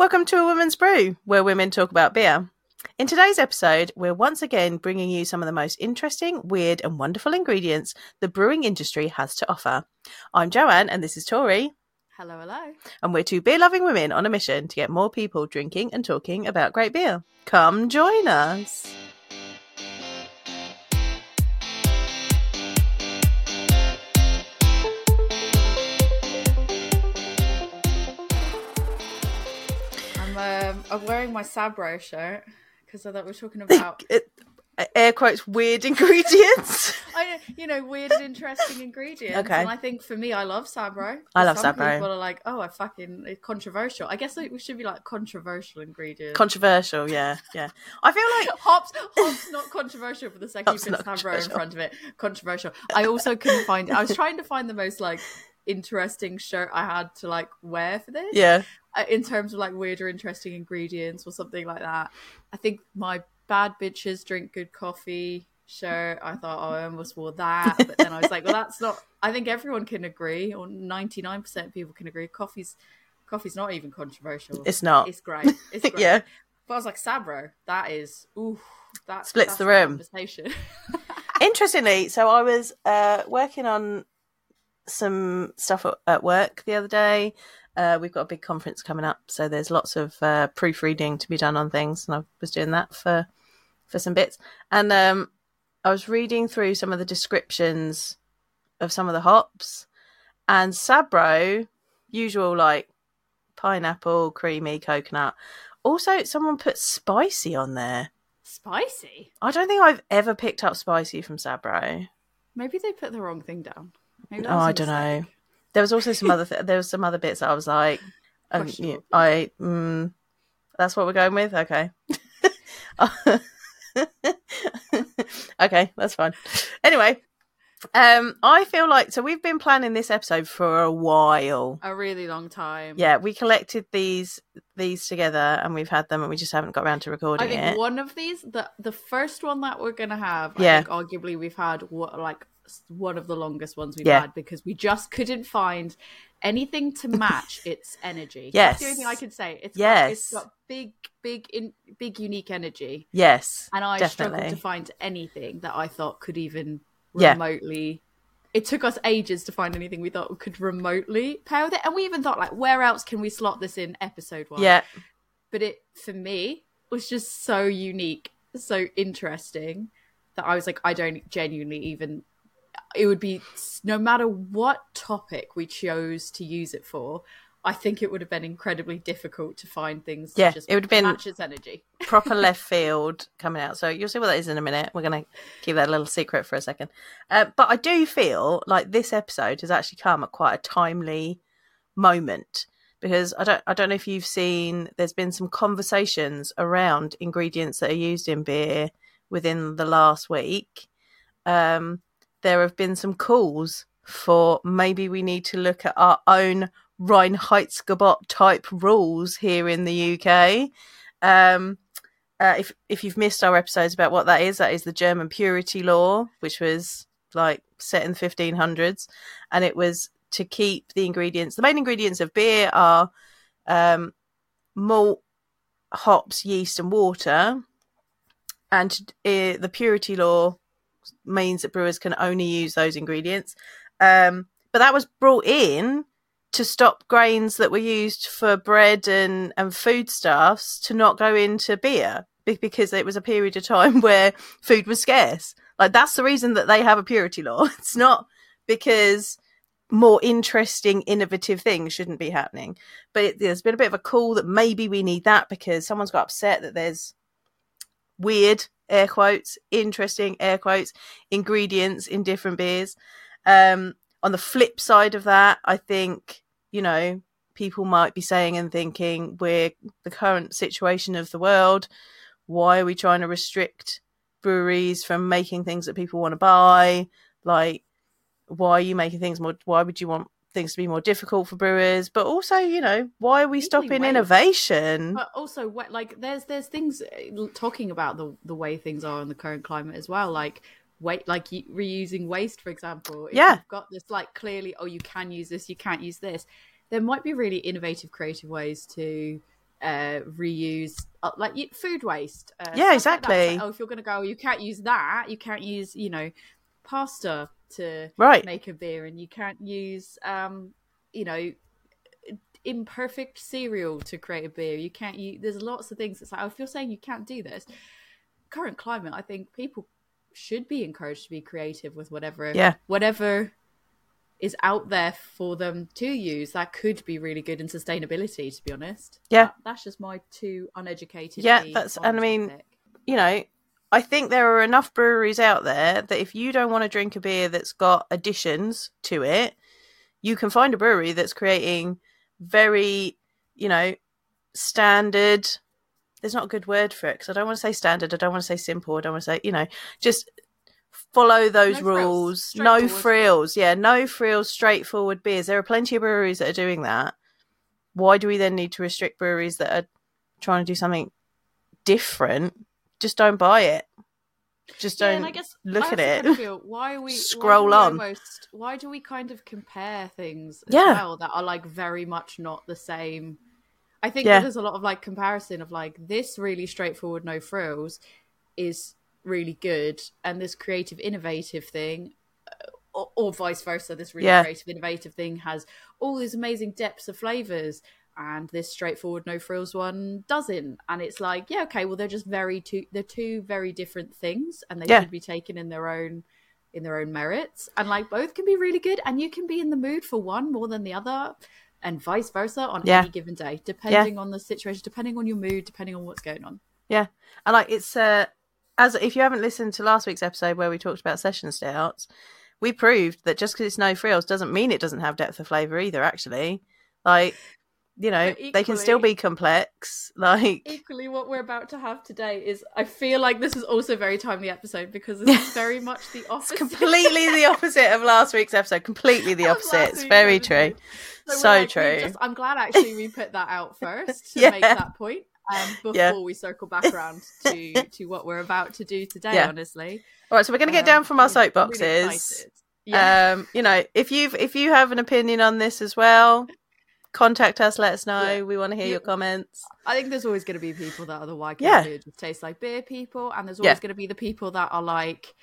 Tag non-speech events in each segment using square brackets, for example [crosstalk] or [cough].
Welcome to A Woman's Brew, where women talk about beer. In today's episode, we're once again bringing you some of the most interesting, weird, and wonderful ingredients the brewing industry has to offer. I'm Joanne, and this is Tori, Hello, hello. and we're two beer loving women on a mission to get more people drinking and talking about great beer. Come join us. I'm wearing my Sabro shirt because I thought we were talking [laughs] about It- air quotes weird [laughs] ingredients. [laughs] I you know weird and interesting ingredients. Okay. And I think for me, I love Sabro. I love Some Sabro. People are like, oh, I fucking it's controversial. I guess we should be like controversial ingredients. Controversial, yeah, yeah. I feel like hops, hops, not controversial for the second Hops you put Sabro in front of it. Controversial. I also couldn't find. I was trying to find the most like interesting shirt I had to like wear for this. yeah, uh, in terms of like weird or interesting ingredients or something like that. I think my bad bitches drink good coffee shirt. I thought, oh, I almost wore that, but then I was like, well, that's not. I think everyone can agree, or ninety nine percent of people can agree. Coffee's coffee's not even controversial. it's not. It's great. It's [laughs] great. Yeah. But I was like, Sabro, that is, ooh, that Splits the room. Conversation. [laughs] Interestingly, so I was uh, working on some stuff at, work the other day. Uh, we've got a big conference coming up, so there's lots of uh, proofreading to be done on things, and I was doing that for for some bits. And um, I was reading through some of the descriptions of some of the hops, and Sabro, usual like pineapple, creamy, coconut. Also, someone put spicy on there. Spicy. I don't think I've ever picked up spicy from Sabro. Maybe they put the wrong thing down. Oh, I don't know. There was also some other th- there was some other bits that I was like, um, I mm, that's what we're going with. Okay, [laughs] okay, that's fine. Anyway, um, I feel like so we've been planning this episode for a while. A really long time. Yeah, we collected these these together and we've had them and we just haven't got around to recording I think it. one of these, the the first one that we're gonna have, Yeah. I think arguably we've had what like one of the longest ones we've Yeah. had because we just couldn't find anything to [laughs] match its energy. Yes. That's the only thing I can say. It's got, it's Yes. got big, big, in, big, unique energy, yes, and I struggled to find anything that I thought could even Yeah. remotely. It took us ages to find anything we thought could remotely pair with it, and we even thought like, where else can we slot this in episode one? Yeah, but it for me was just so unique so interesting that i was like i don't genuinely even it would be no matter what topic we chose to use it for i think it would have been incredibly difficult to find things Yeah, it would have been- match its energy [laughs] proper left field coming out. So you'll see what that is in a minute. We're going to keep that a little secret for a second. Uh, but I do feel like this episode has actually come at quite a timely moment because I don't I don't know if you've seen there's been some conversations around ingredients that are used in beer within the last week. Um, there have been some calls for maybe we need to look at our own Reinheitsgebot type rules here in the UK. Um, uh, if if you've missed our episodes about what that is, that is the German purity law, which was like set in the 1500s, and it was to keep the ingredients. The main ingredients of beer are um, malt, hops, yeast, and water. And uh, the purity law means that brewers can only use those ingredients. Um, but that was brought in to stop grains that were used for bread and, and foodstuffs to not go into beer because it was a period of time [laughs] where food was scarce. Like that's the reason that they have a purity law. [laughs] It's not because more interesting, innovative things shouldn't be happening. But it, there's been a bit of a call that maybe we need that because someone's got upset that there's weird air quotes, interesting air quotes, ingredients in different beers. Um, on the flip side of that, I think, you know, people might be saying and thinking, we're the current situation of the world. Why are we trying to restrict breweries from making things that people want to buy? Like, why are you making things more? Why would you want things to be more difficult for brewers? But also, you know, why are we stopping innovation? but also like there's there's things uh, talking about the the way things are in the current climate as well like wait like reusing waste for example if Yeah. you've got this like clearly oh you can use this you can't use this there might be really innovative creative ways to uh, reuse uh, like food waste. Uh, Yeah, stuff like exactly. like, oh, if you're going to go, you can't use that. You can't use, you know, pasta to Right. make a beer, and you can't use, um, you know, imperfect cereal to create a beer. You can't use. There's lots of things. It's like, oh, if you're saying you can't do this, current climate, I think people should be encouraged to be creative with whatever, Yeah. whatever is out there for them to use. That could be really good in sustainability. To be honest, Yeah. That- that's just my two uneducated. Yeah, that's- and I mean, topic. you know, I think there are enough breweries out there that if you don't want to drink a beer that's got additions to it, you can find a brewery that's creating very, you know, standard. There's not a good word for it because I don't want to say standard. I don't want to say simple. I don't want to say, you know, just follow those No frills. rules. No frills. Yeah, no frills, straightforward beers. There are plenty of breweries that are doing that. Why do we then need to restrict breweries that are trying to do something different? Just don't buy it. Just Yeah, don't I guess look I at it. kind of feel, why we why Scroll we on. Almost, why do we kind of compare things as Yeah. well that are like very much not the same? I think Yeah. there's a lot of like comparison of like this really straightforward, no frills is really good, and this creative, innovative thing, uh, or, or vice versa, this really Yeah. creative, innovative thing has all these amazing depths of flavors. And this straightforward no frills one doesn't, and it's like, yeah, okay, well, they're just very two, they're two very different things, and they Yeah. should be taken in their own in their own merits and like both can be really good and you can be in the mood for one more than the other and vice versa on Yeah. any given day depending on the situation depending on your mood depending on what's going on Yeah, and like it's uh, as if you haven't listened to last week's episode where we talked about session stouts, we proved that just because it's no frills doesn't mean it doesn't have depth of flavor either. Actually, like you know, But they can still be complex. [laughs] Like equally what we're about to have today is i feel like this is also a very timely episode because this is very much the opposite it's completely the [laughs] opposite of last week's episode. Completely the opposite. It's very episode. true. we're So like, true. just- i'm glad actually we put that out [laughs] first to Yeah. make that point um, before Yeah. we circle back around to to what we're about to do today Yeah. honestly All right, so we're going to get Um, down from our really soapboxes. yeah Um, you know, if you've if you have an opinion on this as well, contact us. Let us know. Yeah. We want to hear You- your comments. I think there's always going to be people that are the why Yeah. yeah. just taste like beer people, and there's Yeah. always going to be the people that are like,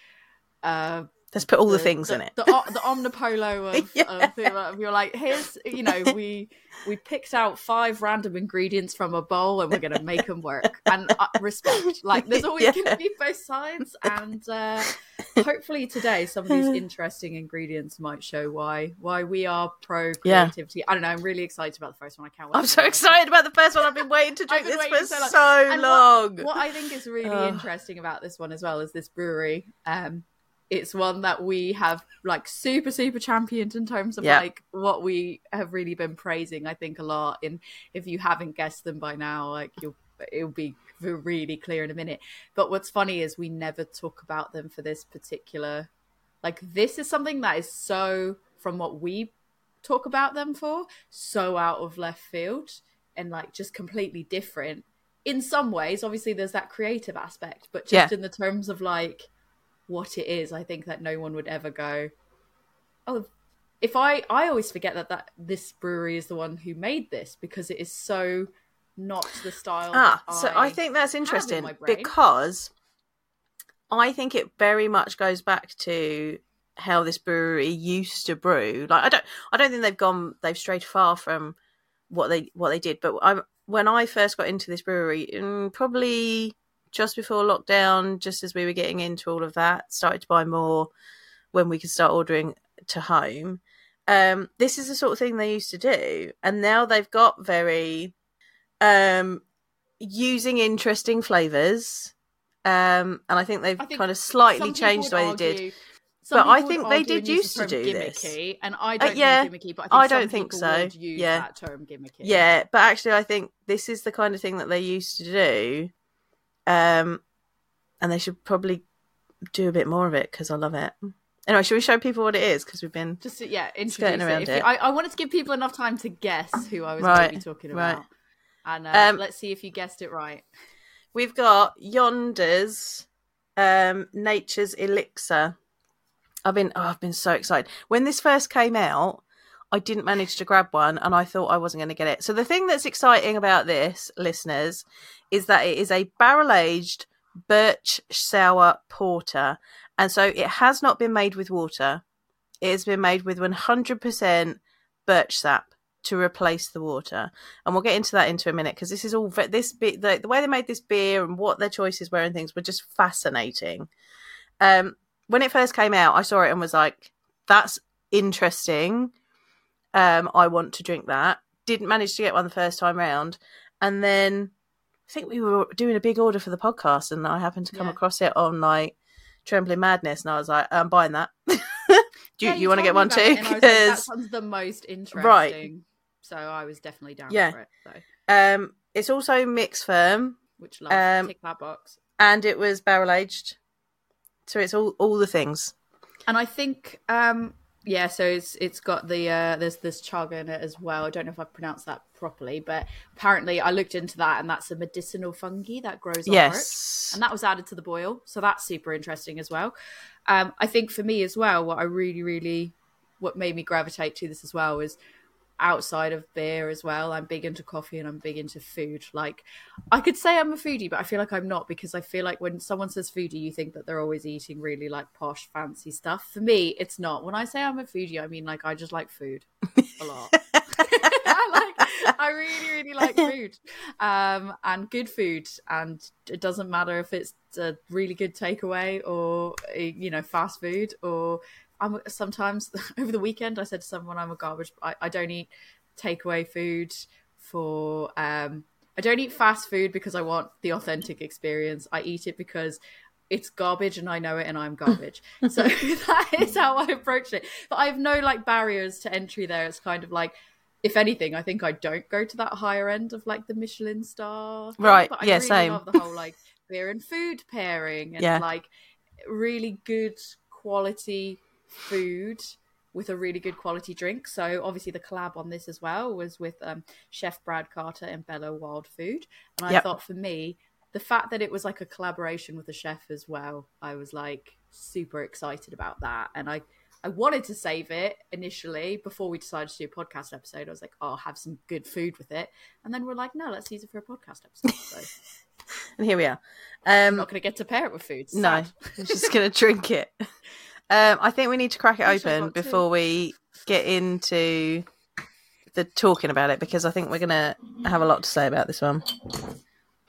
uh, Let's put all the, things in it. The, the Omnipollo [laughs] of, Yeah. of, you're like, here's you know we we picked out five random ingredients from a bowl and we're going to make them work and uh, respect. Like there's [laughs] always Yeah. going to be both sides, and uh, hopefully today some of these [laughs] interesting ingredients might show why why we are pro Yeah. creativity. I don't know. I'm really excited about the first one. I can't wait. I'm so it. excited about the first one. I've been waiting to drink this for so so, long. What- what I think is really Ugh. [sighs] interesting about this one as well is this brewery. Um, it's one that we have like super super championed in terms of Yeah. like what we have really been praising. I think a lot. And if you haven't guessed them by now, like you'll it'll be really clear in a minute. But what's funny is we never talk about them for this particular. Like this is something that is so from what we talk about them for so out of left field and like just completely different in some ways obviously there's that creative aspect but just Yeah. in the terms of like what it is i think that no one would ever go oh if i i always forget that that this brewery is the one who made this because it is so not the style ah, so I think that's interesting brain. because I think it very much goes back to how this brewery used to brew. Like I don't, I don't think they've gone, they've strayed far from what they what they did. But I, when I first got into this brewery, mm, probably just before lockdown, just as we were getting into all of that, started to buy more when we could start ordering to home. Um, this is the sort of thing they used to do, and now they've got very um, using interesting flavors. Um, and I think they've I think kind of slightly changed the way they did. But I think they did use used the to do this. gimmicky, and I don't yeah, mean gimmicky, but I, think I don't think so. would use Yeah. that term gimmicky. Yeah, but actually, I think this is the kind of thing that they used to do, um, and they should probably do a bit more of it because I love it. Anyway, should we show people what it is? Because we've been just yeah, Skirting it. around you- it. I, I wanted to give people enough time to guess who I was Right, be talking right. about, and uh, Um, let's see if you guessed it right. we've got Yonder's um, Nature's Elixir. I've been oh, I've been so excited when this first came out. I didn't manage to grab one and I thought I wasn't going to get it. So the thing that's exciting about this, listeners, is that it is a barrel aged birch sour porter. And so it has not been made with water. It has been made with 100% birch sap to replace the water. And we'll get into that into a minute because this is all this bit the, the way they made this beer and what their choices were and things were just fascinating. Um, when it first came out, I saw it and was like, "That's interesting. Um, I want to drink that." Didn't manage to get one the first time round, and then I think we were doing a big order for the podcast, and I happened to come Yeah. across it on like Trembling Madness, and I was like, "I'm buying that." [laughs] Do you, Yeah, you want to get one too? it, and I was like, that [laughs] Because sounds the most interesting. Right. So I was definitely down Yeah. for it. So, um, it's also mixed ferm, which love Um, tick that box. and it was barrel aged, so it's all all the things. And I think, um, yeah, so it's it's got the uh, there's this chaga in it as well. I don't know if I pronounced that properly, but apparently I looked into that, and that's a medicinal fungi that grows on. Yes, and that was added to the boil so that's super interesting as well um, i think for me as well what i really really what made me gravitate to this as well is outside of beer as well i'm big into coffee and i'm big into food like i could say i'm a foodie but i feel like i'm not because i feel like when someone says foodie you think that they're always eating really like posh fancy stuff for me it's not when i say i'm a foodie i mean like i just like food a lot [laughs] [laughs] I like I really, really like food. Um and good food. And it doesn't matter if it's a really good takeaway or you know, fast food or I'm sometimes [laughs] over the weekend I said to someone I'm a garbage I, I don't eat takeaway food for um I don't eat fast food because I want the authentic experience. I eat it because it's garbage and I know it and I'm [laughs] garbage. so [laughs] that is how I approach it. But I have no like barriers to entry there. It's kind of like if anything, I think I don't go to that higher end of like the Michelin star. thing, Right, But I yeah, really same. love the whole like beer and food pairing and Yeah. like really good quality food with a really good quality drink. So obviously the collab on this as well was with um, Chef Brad Carter and Bella Wild Food. And I Yep. thought for me, the fact that it was like a collaboration with a chef as well, I was like super excited about that. And I I wanted to save it initially before we decided to do a podcast episode. I was like, oh, I'll have some good food with it. And then we're like, no, let's use it for a podcast episode. So [laughs] and here we are. I'm Um, not going to get to pair it with food. no, I'm just gonna drink it. [laughs] Um, I think we need to crack it open two. before we get into the talking about it because I think we're gonna have a lot to say about this one.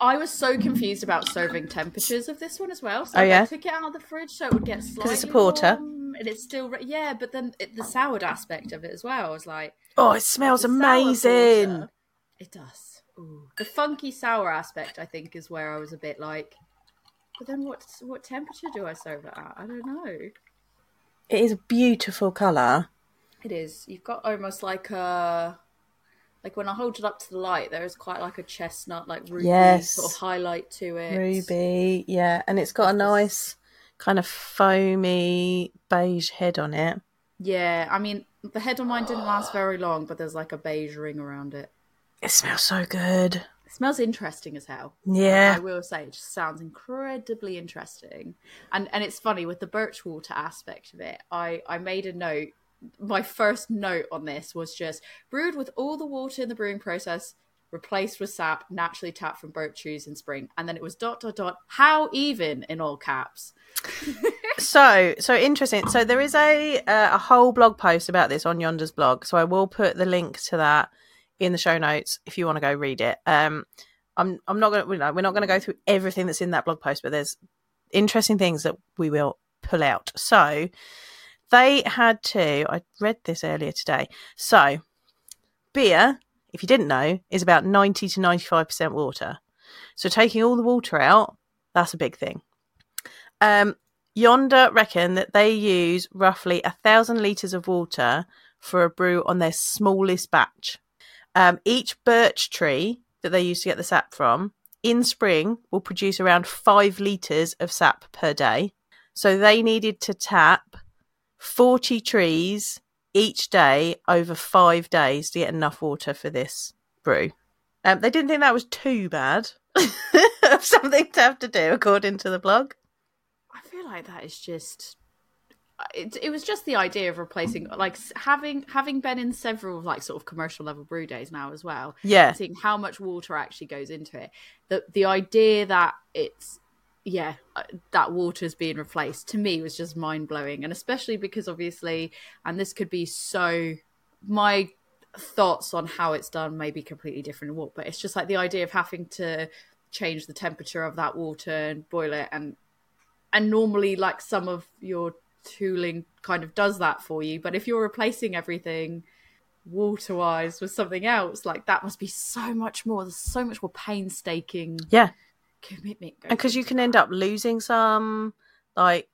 I was so confused about serving temperatures of this one as well. So Oh, yeah? I took it out of the fridge so it would get slightly it's a porter. warm, and it's still re- yeah. But then it, the soured aspect of it as well. I was like, Oh, it smells amazing. It does. Ooh. The funky sour aspect, I think, is where I was a bit like. But then, what what temperature do I serve it at? I don't know. It is a beautiful colour. It is. You've got almost like a like when I hold it up to the light, there is quite like a chestnut, like ruby Yes. sort of highlight to it. Ruby, yeah, and it's got a nice kind of foamy beige head on it. Yeah, I mean the head on mine didn't last very long, but there's like a beige ring around it. It smells so good. It smells interesting as hell. Yeah. I will say it just sounds incredibly interesting. And and it's funny with the birch water aspect of it. I I made a note. My first note on this was just brewed with all the water in the brewing process replaced with sap naturally tapped from birch trees in spring and then it was dot dot dot how even in all caps [laughs] So, so interesting. So there is a uh, a whole blog post about this on Yonder's blog. So I will put the link to that in the show notes if you want to go read it. Um, I'm I'm not gonna we're not, going to go through everything that's in that blog post, but there's interesting things that we will pull out. So they had to. I read this earlier today. So beer, if you didn't know, is about ninety to ninety five percent water. So taking all the water out, that's a big thing. Um, Yonder reckon that they use roughly a thousand litres of water for a brew on their smallest batch. Um, each birch tree that they use to get the sap from in spring will produce around five litres of sap per day. So they needed to tap 40 trees each day over five days to get enough water for this brew. Um, they didn't think that was too bad [laughs] of something to have to do, according to the blog. I feel like that is just it, it was just the idea of replacing like having having been in several like sort of commercial level brew days now as well Yeah. seeing how much water actually goes into it the the idea that it's yeah uh, that water is being replaced to me was just mind-blowing and especially because obviously and this could be so my thoughts on how it's done may be completely different in what but it's just like the idea of having to change the temperature of that water and boil it and and normally like some of your tooling kind of does that for you but if you're replacing everything water wise with something else like that must be so much more there's so much more painstaking Yeah. commitment because you can that. end up losing some like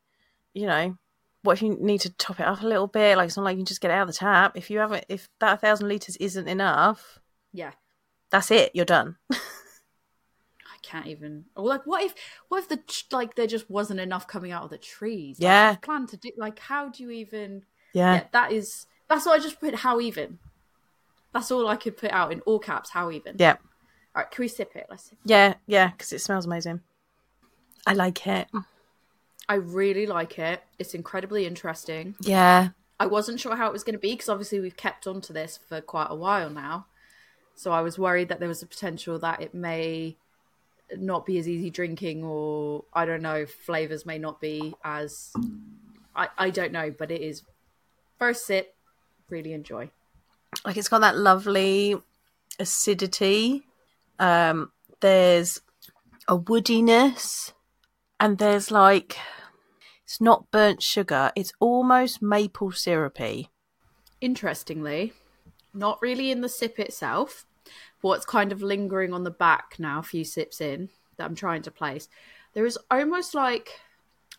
you know what if you need to top it up a little bit like it's not like you can just get it out of the tap if you haven't if that thousand liters isn't enough yeah that's it you're done [laughs] can't even or like what if what if the like there just wasn't enough coming out of the trees? Like, Yeah. plan to do like how do you even yeah, yeah that is that's what i just put how even. That's all i could put out in all caps how even. Yeah. All right can we sip it? Let's sip yeah yeah because it smells amazing. I like it. I really like it. It's incredibly interesting. Yeah. I wasn't sure how it was going to be because obviously we've kept on to this for quite a while now. So I was worried that there was a potential that it may not be as easy drinking, or I don't know, flavors may not be as. I, I don't know, but it is first sip, really enjoy. like it's got that lovely acidity um there's a woodiness and there's like it's not burnt sugar it's almost maple syrupy Interestingly, not really in the sip itself, what's kind of lingering on the back now, a few sips in, that I'm trying to place. There is almost like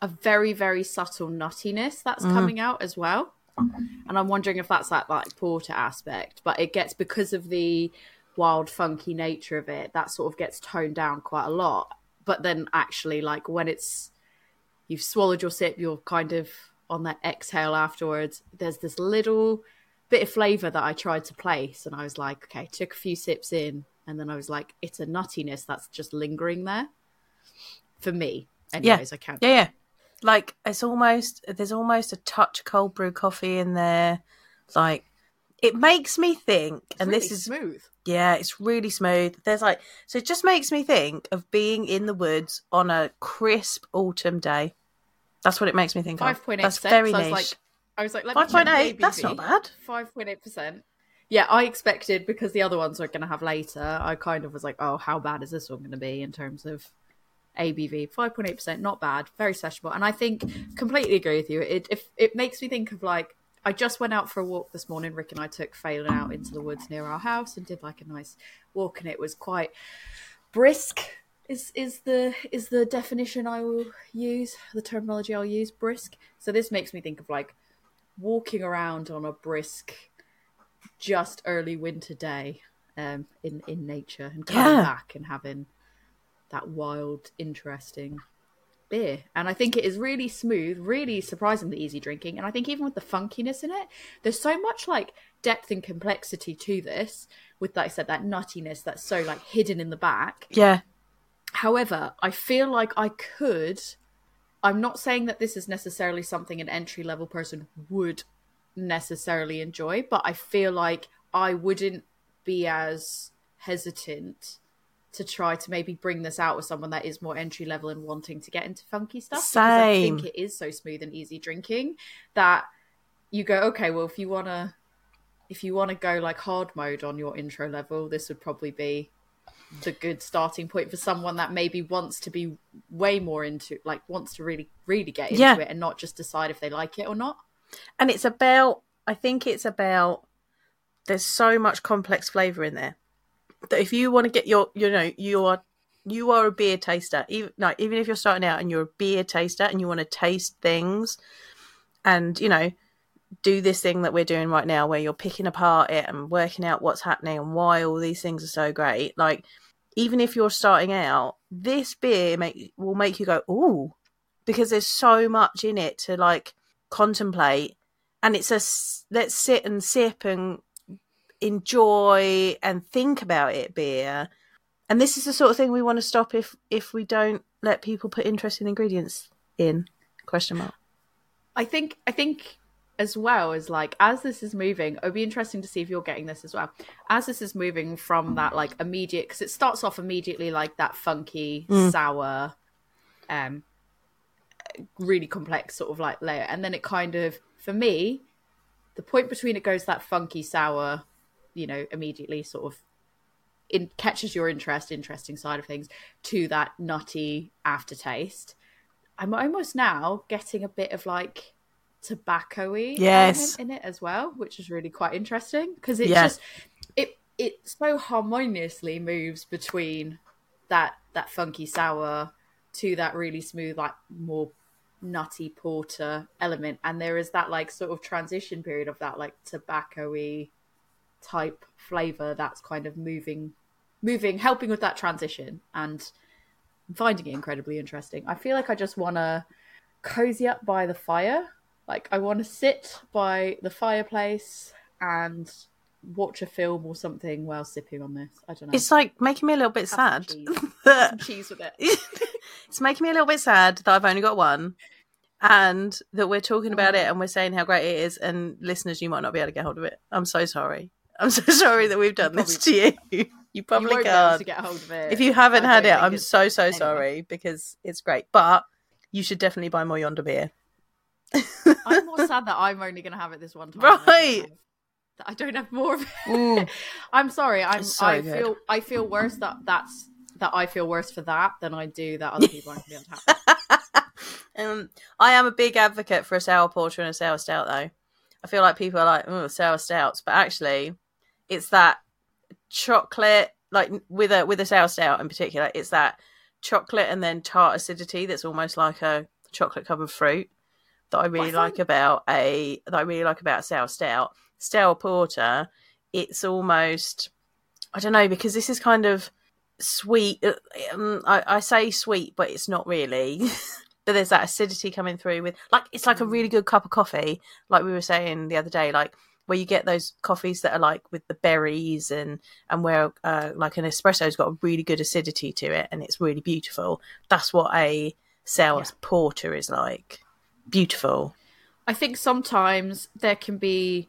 a very, very subtle nuttiness that's mm. coming out as well. And I'm wondering if that's that like porter aspect, but it gets because of the wild, funky nature of it, that sort of gets toned down quite a lot. But then actually, like when it's you've swallowed your sip, you're kind of on that exhale afterwards. There's this little bit of flavor that I tried to place, and I was like, okay, took a few sips in, and then I was like, it's a nuttiness that's just lingering there for me. Anyways, I can't. yeah yeah like it's almost there's almost a touch of cold brew coffee in there like it makes me think and this is smooth. Yeah, it's really smooth. There's like so it just makes me think of being in the woods on a crisp autumn day. That's what it makes me think Five of. point eight That's very So I was niche. like, I was like, Five point eight. That's not bad. Five point eight percent. Yeah, I expected because the other ones we're going to have later. I kind of was like, oh, how bad is this one going to be in terms of ABV? Five point eight percent, not bad, very sessionable. And I think completely agree with you. It if it makes me think of like I just went out for a walk this morning. Rick and I took Phelan out into the woods near our house and did like a nice walk, and it was quite brisk. Is is the is the definition I will use the terminology I'll use brisk. So this makes me think of like walking around on a brisk, just early winter day um, in in nature and coming Yeah. back and having that wild, interesting beer. And I think it is really smooth, really surprisingly easy drinking. And I think even with the funkiness in it, there's so much like depth and complexity to this. With like I said, that nuttiness that's so like hidden in the back. Yeah. However, I feel like I could. I'm not saying that this is necessarily something an entry level person would necessarily enjoy, but I feel like I wouldn't be as hesitant to try to maybe bring this out with someone that is more entry level and wanting to get into funky stuff. Same. Because I think it is so smooth and easy drinking that you go, okay, well, if you want to. If you want to go like hard mode on your intro level, this would probably be the good starting point for someone that maybe wants to be way more into like wants to really really get into Yeah. it and not just decide if they like it or not And it's about I think it's about there's so much complex flavour in there. That if you want to get your you know, you are you are a beer taster. Even no, even if you're starting out and you're a beer taster and you want to taste things and, you know, do this thing that we're doing right now where you're picking apart it and working out what's happening and why all these things are so great. Like even if you're starting out, this beer make will make you go, "Ooh," because there's so much in it to like contemplate. And it's a let's sit and sip and enjoy and think about it beer. And this is the sort of thing we want to stop if if we don't let people put interesting ingredients in question mark. I think I think as well as like as this is moving, it would be interesting to see if you're getting this as well. As this is moving from that like immediate because it starts off immediately like that funky Mm. sour, um, really complex sort of like layer, and then it kind of for me, the point between it goes that funky sour, you know, immediately sort of in catches your interest, interesting side of things, to that nutty aftertaste. I'm almost now getting a bit of like tobacco-y Yes. in it as well, which is really quite interesting because it Yeah. just it it so harmoniously moves between that that funky sour to that really smooth like more nutty porter element and there is that like sort of transition period of that like tobacco-y type flavor that's kind of moving moving helping with that transition and I'm finding it incredibly interesting i feel like i just want to cozy up by the fire like i want to sit by the fireplace and watch a film or something while sipping on this i don't know It's like making me a little bit Have sad. cheese. [laughs] Have that- some cheese with it [laughs] it's making me a little bit sad that I've only got one, and that we're talking about it mm. and we're saying how great it is, and listeners, you might not be able to get hold of it. I'm so sorry. I'm so [laughs] sorry that we've done this to you. You you probably won't be able can't. to get hold of it If you haven't I had don't it, think I'm it's- so so anyway. sorry because it's great. But you should definitely buy more Yonder beer. I'm more sad that i'm only going to have it this one time Right. I don't have- that I don't have more of it. Mm. [laughs] I'm sorry. I'm. So I good. feel. I feel worse that that's that I feel worse for that than I do that other people aren't going to be able to have. um, I am a big advocate for a sour porter and a sour stout, though. I feel like people are like, "Oh, sour stouts," but actually, it's that chocolate, like with a with a sour stout in particular, it's that chocolate and then tart acidity that's almost like a chocolate covered fruit that I really I like about a that I really like about sour stout. Sour porter, it's almost I don't know because this is kind of sweet. uh, Um, I, I say sweet, but it's not really. [laughs] but there's that acidity coming through with like it's like a really good cup of coffee, like we were saying the other day, like where you get those coffees that are like with the berries and and where uh, like an espresso's got a really good acidity to it and it's really beautiful. That's what a sour Yeah. porter is like. Beautiful. I think sometimes there can be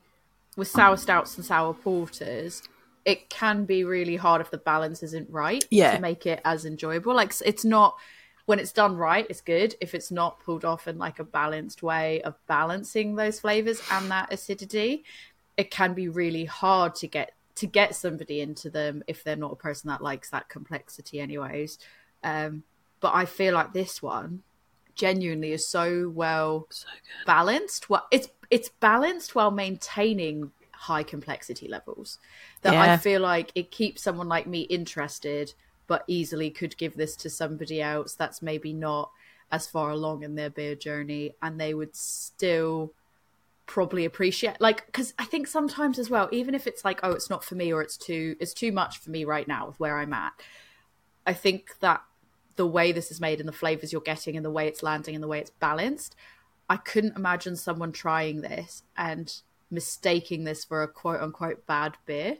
with sour stouts and sour porters. It can be really hard if the balance isn't right Yeah. to make it as enjoyable. Like it's not when it's done right, it's good. If it's not pulled off in like a balanced way of balancing those flavors and that acidity, it can be really hard to get to get somebody into them if they're not a person that likes that complexity anyways. Um, but I feel like this one genuinely is so well So balanced. Well, it's it's balanced while maintaining high complexity levels. That Yeah. I feel like it keeps someone like me interested, but easily could give this to somebody else that's maybe not as far along in their beer journey, and they would still probably appreciate like because i think sometimes as well even if it's like oh it's not for me or it's too it's too much for me right now with where i'm at i think that the way this is made and the flavors you're getting and the way it's landing and the way it's balanced i couldn't imagine someone trying this and mistaking this for a quote unquote bad beer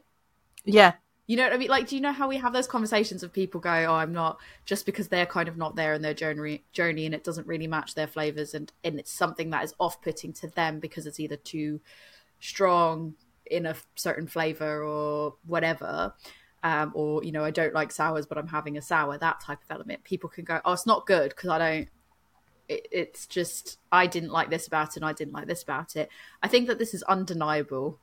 Yeah. you know what I mean? Like, do you know how we have those conversations of people go, "Oh, I'm not," just because they're kind of not there in their journey, journey, and it doesn't really match their flavors, and and it's something that is off-putting to them because it's either too strong in a certain flavor or whatever, um, or you know, I don't like sours, but I'm having a sour. That type of element, people can go, "Oh, it's not good because I don't." It, it's just I didn't like this about it, and I didn't like this about it. I think that this is undeniable.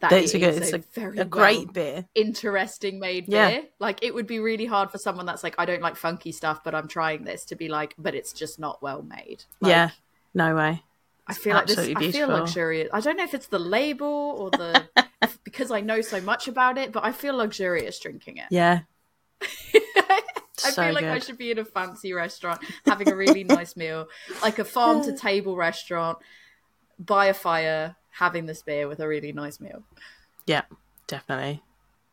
That It's it a good- it's very A great well beer. interesting made Yeah. beer. Like it would be really hard for someone that's like, I don't like funky stuff, but I'm trying this to be like, but it's just not well made. Like, yeah. No way. I feel like this. absolutely I feel luxurious. I don't know if it's the label or the [laughs] because I know so much about it, but I feel luxurious drinking it. Yeah. [laughs] I So feel like I should be in a fancy restaurant having a really nice [laughs] meal, like a farm to table restaurant, by a fire, having this beer with a really nice meal. Yeah, definitely.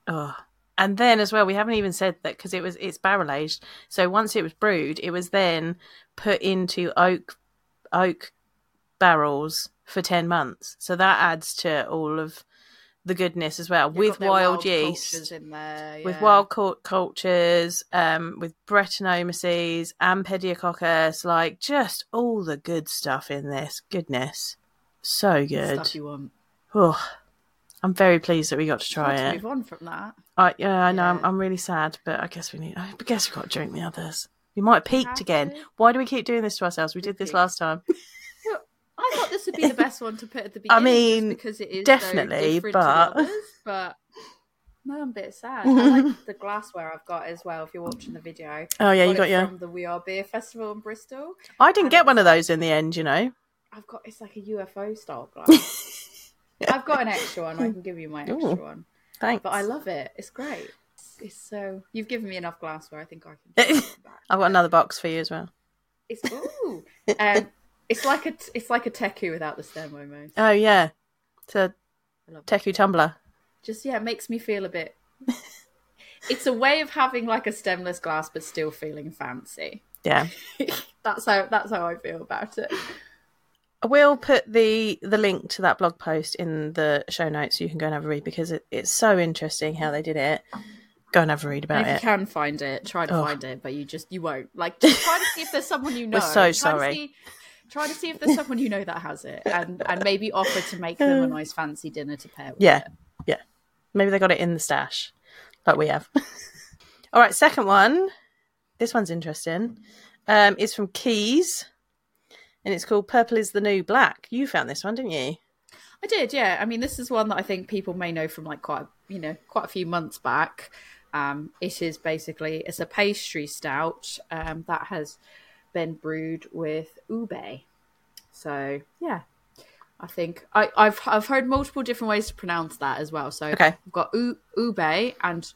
Oh, and then as well, we haven't even said that because it was it's barrel aged. So once it was brewed, it was then put into oak oak barrels for ten months. So that adds to all of the goodness as well They've with wild, cultures yeast, in there. with wild cult- cultures, um, with Brettanomyces and Pediococcus, like just all the good stuff in this. Goodness, so good. stuff you want. Oh, I'm very pleased that we got to try Hard to it. move on from that. I, yeah, I know. I'm, I'm really sad, but I guess we need. I guess we've got to drink the others. We might have peaked have again. Why do we keep doing this to ourselves? We did this last time. [laughs] I thought this would be the [laughs] best one to put at the beginning. I mean, because it is definitely, but- others, but no, I'm a bit sad. I like [laughs] the glassware I've got as well. If you're watching the video, Oh yeah, you got your. from the We Are Beer Festival in Bristol. I didn't and get one of those in the end. You know. I've got it's like a UFO style glass. [laughs] I've got an extra one. I can give you my extra Ooh. one, Thanks. but I love it. It's great. It's, so you've given me enough glassware. I think I can. take it back. I've got another box for you as well. It's ooh, um, it's like a t- it's like a teku without the stem almost. Oh yeah, it's a it. Teku tumbler. just yeah, it makes me feel a bit. [laughs] it's a way of having like a stemless glass, but still feeling fancy. Yeah. [laughs] that's how that's how I feel about it. I will put the the link to that blog post in the show notes so you can go and have a read because it, it's so interesting how they did it. Go and have a read about if you can find it, try to Oh. find it, but you just you won't. Like just try to see if there's someone you [laughs] know. We're so Try sorry. Try to see if there's someone you know that has it, and and maybe offer to make them a nice fancy dinner to pair with. Yeah, it. yeah. Maybe they got it in the stash, like we have. [laughs] All right, second one. This one's interesting. Um, it's from Kees, and it's called "Purple Is the New Black." You found this one, didn't you? I did, yeah. I mean, this is one that I think people may know from like quite, a, you know, quite a few months back. Um, it is basically it's a pastry stout um, that has been brewed with ube. So yeah, I think I, I've I've heard multiple different ways to pronounce that as well. So Okay. I've got u- ube and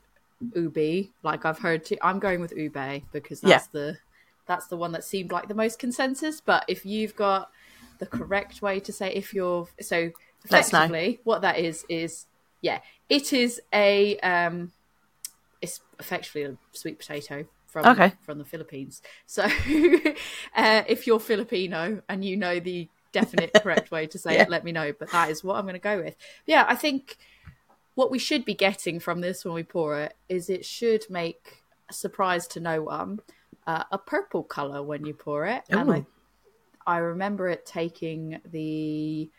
ubi. Like I've heard, I'm going with ube because that's the that's the one that seemed like the most consensus. But if you've got the correct way to say if you're so effectively what that is is yeah it is a um it's effectively a sweet potato from Okay. from the Philippines so [laughs] uh, if you're Filipino and you know the definite correct way to say [laughs] Yeah. it let me know but that is what I'm going to go with yeah I think what we should be getting from this when we pour it is it should make a surprise to no one uh, a purple color when you pour it and I I remember it taking the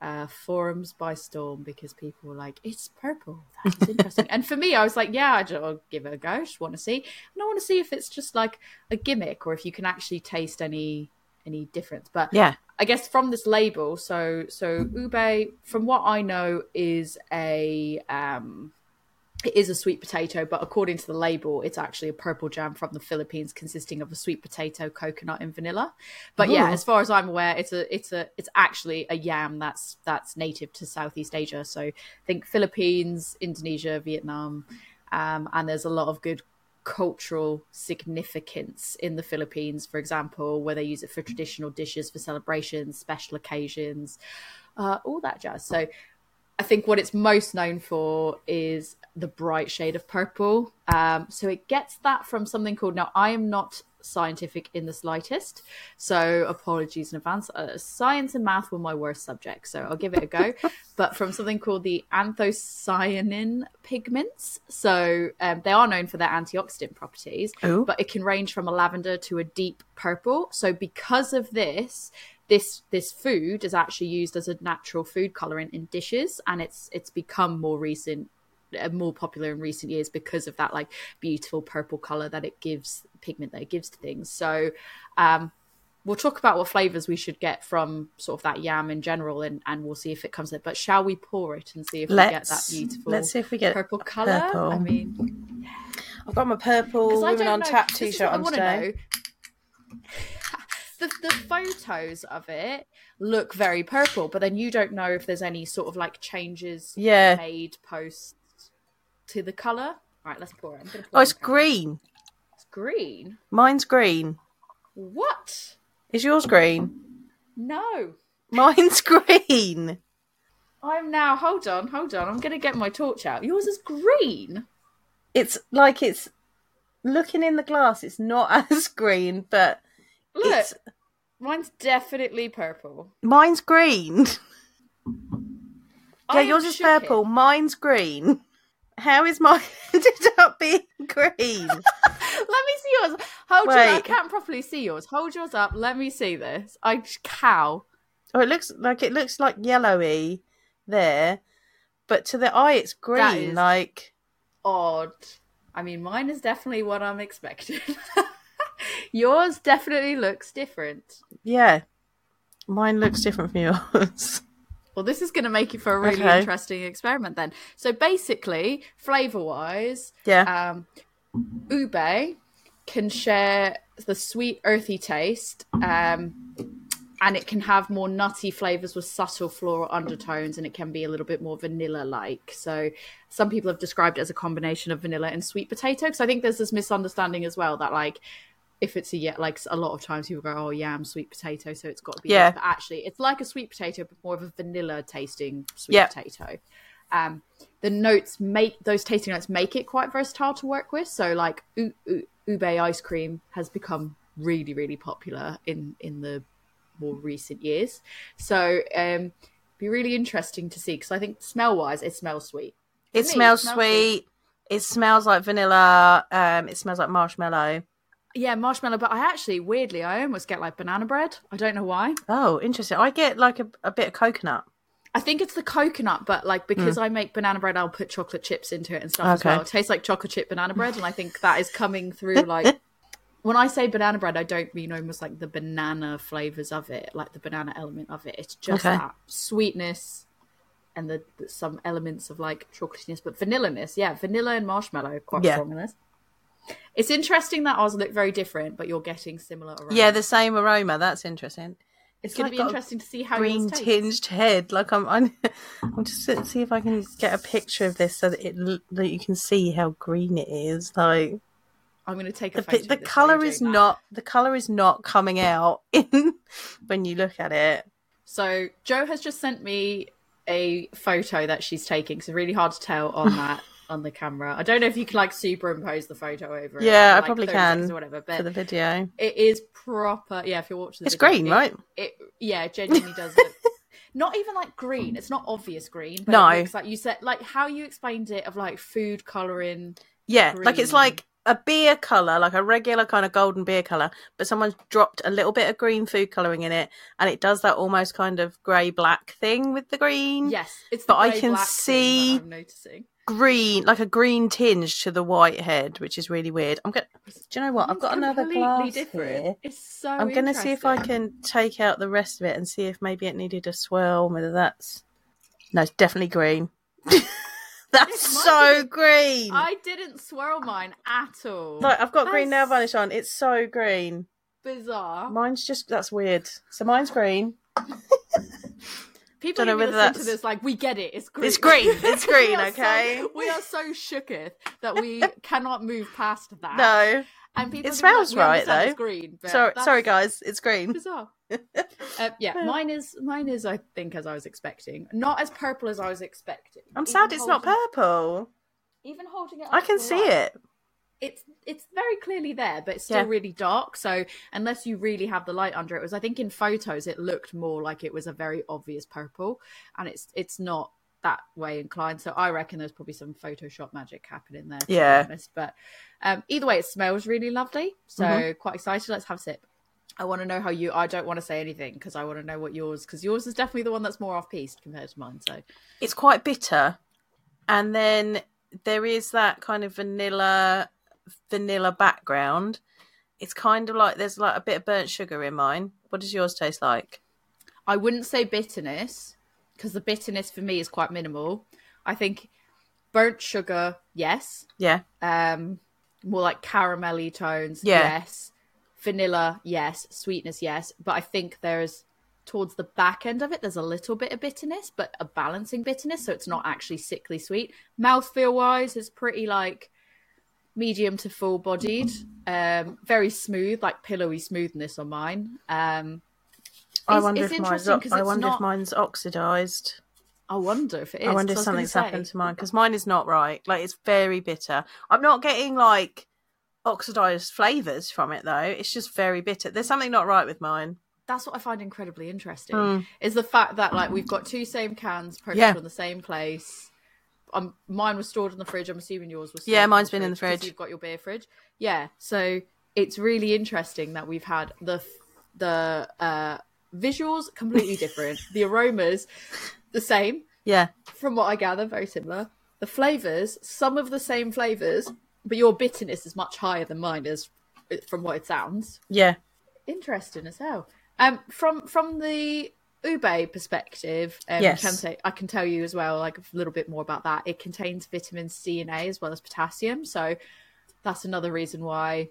uh, forums by storm because people were like, "It's purple. That is interesting." and for me, I was like, "Yeah, I'll give it a go. I just want to see, and I want to see if it's just like a gimmick or if you can actually taste any any difference." But Yeah. I guess from this label, so so ube, from what I know, is a um, it is a sweet potato, but according to the label, it's actually a purple jam from the Philippines, consisting of a sweet potato, coconut, and vanilla. But yeah, as far as I'm aware, it's a it's a it's actually a yam that's that's native to Southeast Asia. So I think Philippines, Indonesia, Vietnam, um, and there's a lot of good cultural significance in the Philippines, for example, where they use it for traditional dishes, for celebrations, special occasions, uh, all that jazz. So I think what it's most known for is the bright shade of purple. Um, so it gets that from something called. Now, I am not scientific in the slightest, so apologies in advance. Uh, science and math were my worst subjects, so I'll give it a go. [laughs] but from something called the anthocyanin pigments. So um, they are known for their antioxidant properties, Ooh. but it can range from a lavender to a deep purple. So because of this, this this food is actually used as a natural food colorant in dishes, and it's it's become more recent more popular in recent years because of that like beautiful purple color that it gives pigment that it gives to things so um we'll talk about what flavors we should get from sort of that yam in general and and we'll see if it comes in but shall we pour it and see if we get that beautiful let's see if we get purple color purple. i mean I've got my purple women on know. tap t-shirt on today. [laughs] The, the photos of it look very purple, but then you don't know if there's any sort of like changes Yeah. made post to the color. Right, let's pour it. I'm pour Oh, it's green. It's green. Mine's green. What? Is yours green? No. Mine's [laughs] green. I'm now. Hold on, hold on. I'm gonna get my torch out. Yours is green. It's like it's looking in the glass. It's not [laughs] as green, but Look, it's mine's definitely purple. mine's green. [laughs] Yeah, yours is purple. Mine's green. How is mine [laughs] ended up being green? [laughs] Let me see yours. Hold yours. I can't properly see yours. Hold yours up. Let me see this. I cow. Oh, it looks like it looks like yellowy there, but to the eye it's green. Like Odd. I mean, mine is definitely what I'm expecting. [laughs] yours definitely looks different. yeah, mine looks different from yours. Well, this is going to make it for a really Okay. interesting experiment then. So basically, flavor wise, yeah, um, ube can share the sweet, earthy taste, um, and it can have more nutty flavors with subtle floral undertones, and it can be a little bit more vanilla-like. So some people have described it as a combination of vanilla and sweet potato. Because I think there's this misunderstanding as well that like. If it's a yeah, like a lot of times people go, oh yam, sweet potato, so it's got to be. Yeah. But actually, it's like a sweet potato, but more of a vanilla tasting sweet Yeah. potato. Um, the notes make those tasting notes make it quite versatile to work with. So like u- u- ube ice cream has become really really popular in in the more recent years. So um, be really interesting to see because I think smell wise it smells sweet. it me, it smells smells sweet. It smells like vanilla. Um, it smells like marshmallow. Yeah, marshmallow. But I actually weirdly I almost get like banana bread. I don't know why. Oh, interesting. I get like a, a bit of coconut. I think it's the coconut, but like because I make banana bread, I'll put chocolate chips into it and stuff as Hmm. Well. It tastes like chocolate chip banana bread, and I think that is coming through. [laughs] Like when I say banana bread, I don't mean almost like the banana flavors of it, like the banana element of it. It's just Okay. that sweetness and the, the some elements of like chocolatiness, but vanilla ness. Yeah, vanilla and marshmallow quite Yeah. strong in this. It's interesting that ours look very different, but you're getting similar. Aromas. Yeah, the same aroma. That's interesting. it's going like to be interesting to see how green tinged head. Like I'm, I'm, [laughs] I'm just to see if I can get a picture of this so that it that you can see how green it is. Like I'm going to take a the the of this color is not the color is not coming out [laughs] in when you look at it. So Joe has just sent me a photo that she's taking. So really hard to tell on [laughs] that on the camera. I don't know if you can like superimpose the photo over. it Yeah, for, I probably 30 seconds can or whatever. for But the video. it is proper. Yeah, if you're watching, the It's video, green, it- right? It yeah, genuinely does look. [laughs] Not even like green. It's not obvious green. But No. it looks like you said, like how you explained it of like food coloring. Yeah, like it's like a beer color, like a regular kind of golden beer color, but someone's dropped a little bit of green food coloring in it, and it does that almost kind of grey black thing with the green. Yes, it's. But I can black thing that see- I'm noticing. Green, like a green tinge to the white head, which is really weird. I'm gonna. Do you know what? I've got another glass different. here. It's so. I'm gonna see if I can take out the rest of it and see if maybe it needed a swirl. Whether that's no, it's definitely green. [laughs] that's so green. I didn't swirl mine at all. Like I've got green nail varnish on. It's so green. bizarre. Mine's just that's weird. So mine's green. [laughs] People Don't know whether listen to this like we get it. It's green. It's [laughs] green. It's green, okay? So, we are so shooketh that we [laughs] cannot move past that. No, and people It are gonna be smells like, right, though. It's green. Sorry, sorry guys, it's green. Bizarre. [laughs] uh, yeah, mine is mine is I think as I was expecting, not as purple as I was expecting. I'm Even sad it's not purple. Even holding it, I can see light, it. It's it's very clearly there, but it's still Yeah. really dark. So unless you really have the light under it, was I think in photos it looked more like it was a very obvious purple, and it's it's not that way inclined. So I reckon there's probably some Photoshop magic happening there. Yeah. but um, either way, it smells really lovely. So Mhm. quite excited. Let's have a sip. I want to know how you. I don't want to say anything because I want to know what yours. Because yours is definitely the one that's more off piste compared to mine. So It's quite bitter, and then there is that kind of vanilla, vanilla background. It's kind of like there's like a bit of burnt sugar in mine. What does yours taste like? I wouldn't say bitterness because the bitterness for me is quite minimal. I think burnt sugar, yes. Yeah, Um, more like caramelly tones, Yeah. yes. Vanilla, yes. Sweetness, yes. But I think there's towards the back end of it, there's a little bit of bitterness, but a balancing bitterness, so it's not actually sickly sweet. Mouthfeel wise, it's pretty like medium to full bodied. Um, very smooth, like pillowy smoothness on mine. Um, I wonder if mine's. interesting 'cause I it's wonder if not- mine's oxidized. I wonder if it is. I wonder if something's happened to mine because mine is not right. Like it's very bitter. I'm not getting like oxidized flavors from it though. It's just very bitter. There's something not right with mine. that's what I find incredibly interesting Mm. is the fact that like we've got two same cans purchased Yeah. from the same place. Um, mine was stored in the fridge. I'm assuming yours was. Stored Yeah, in mine's been in the fridge. You've got your beer fridge. Yeah, so it's really interesting that we've had the the uh, visuals completely [laughs] different, the aromas the same, Yeah. from what I gather, very similar. The flavors, some of the same flavors, but your bitterness is much higher than mine is, from what it sounds. Yeah. Interesting as hell. Um, from from the ube perspective, um, Yes. can say, I can tell you as well, like a little bit more about that. It contains vitamin C and A as well as potassium, so that's another reason why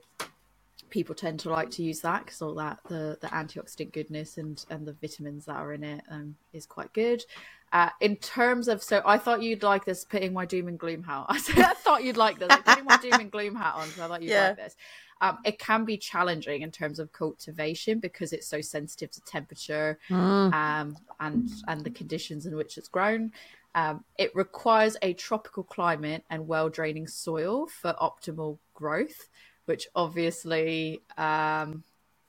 people tend to like to use that because all that the the antioxidant goodness and and the vitamins that are in it um, is quite good. Uh, in terms of, so I thought you'd like this putting my doom and gloom hat. [laughs] I said I thought you'd like this, like, putting my doom and gloom hat on. So I thought you'd Yeah. like this. Um, it can be challenging in terms of cultivation because it's so sensitive to temperature Mm. um, and and the conditions in which it's grown. Um, it requires a tropical climate and well draining soil for optimal growth, which obviously, um,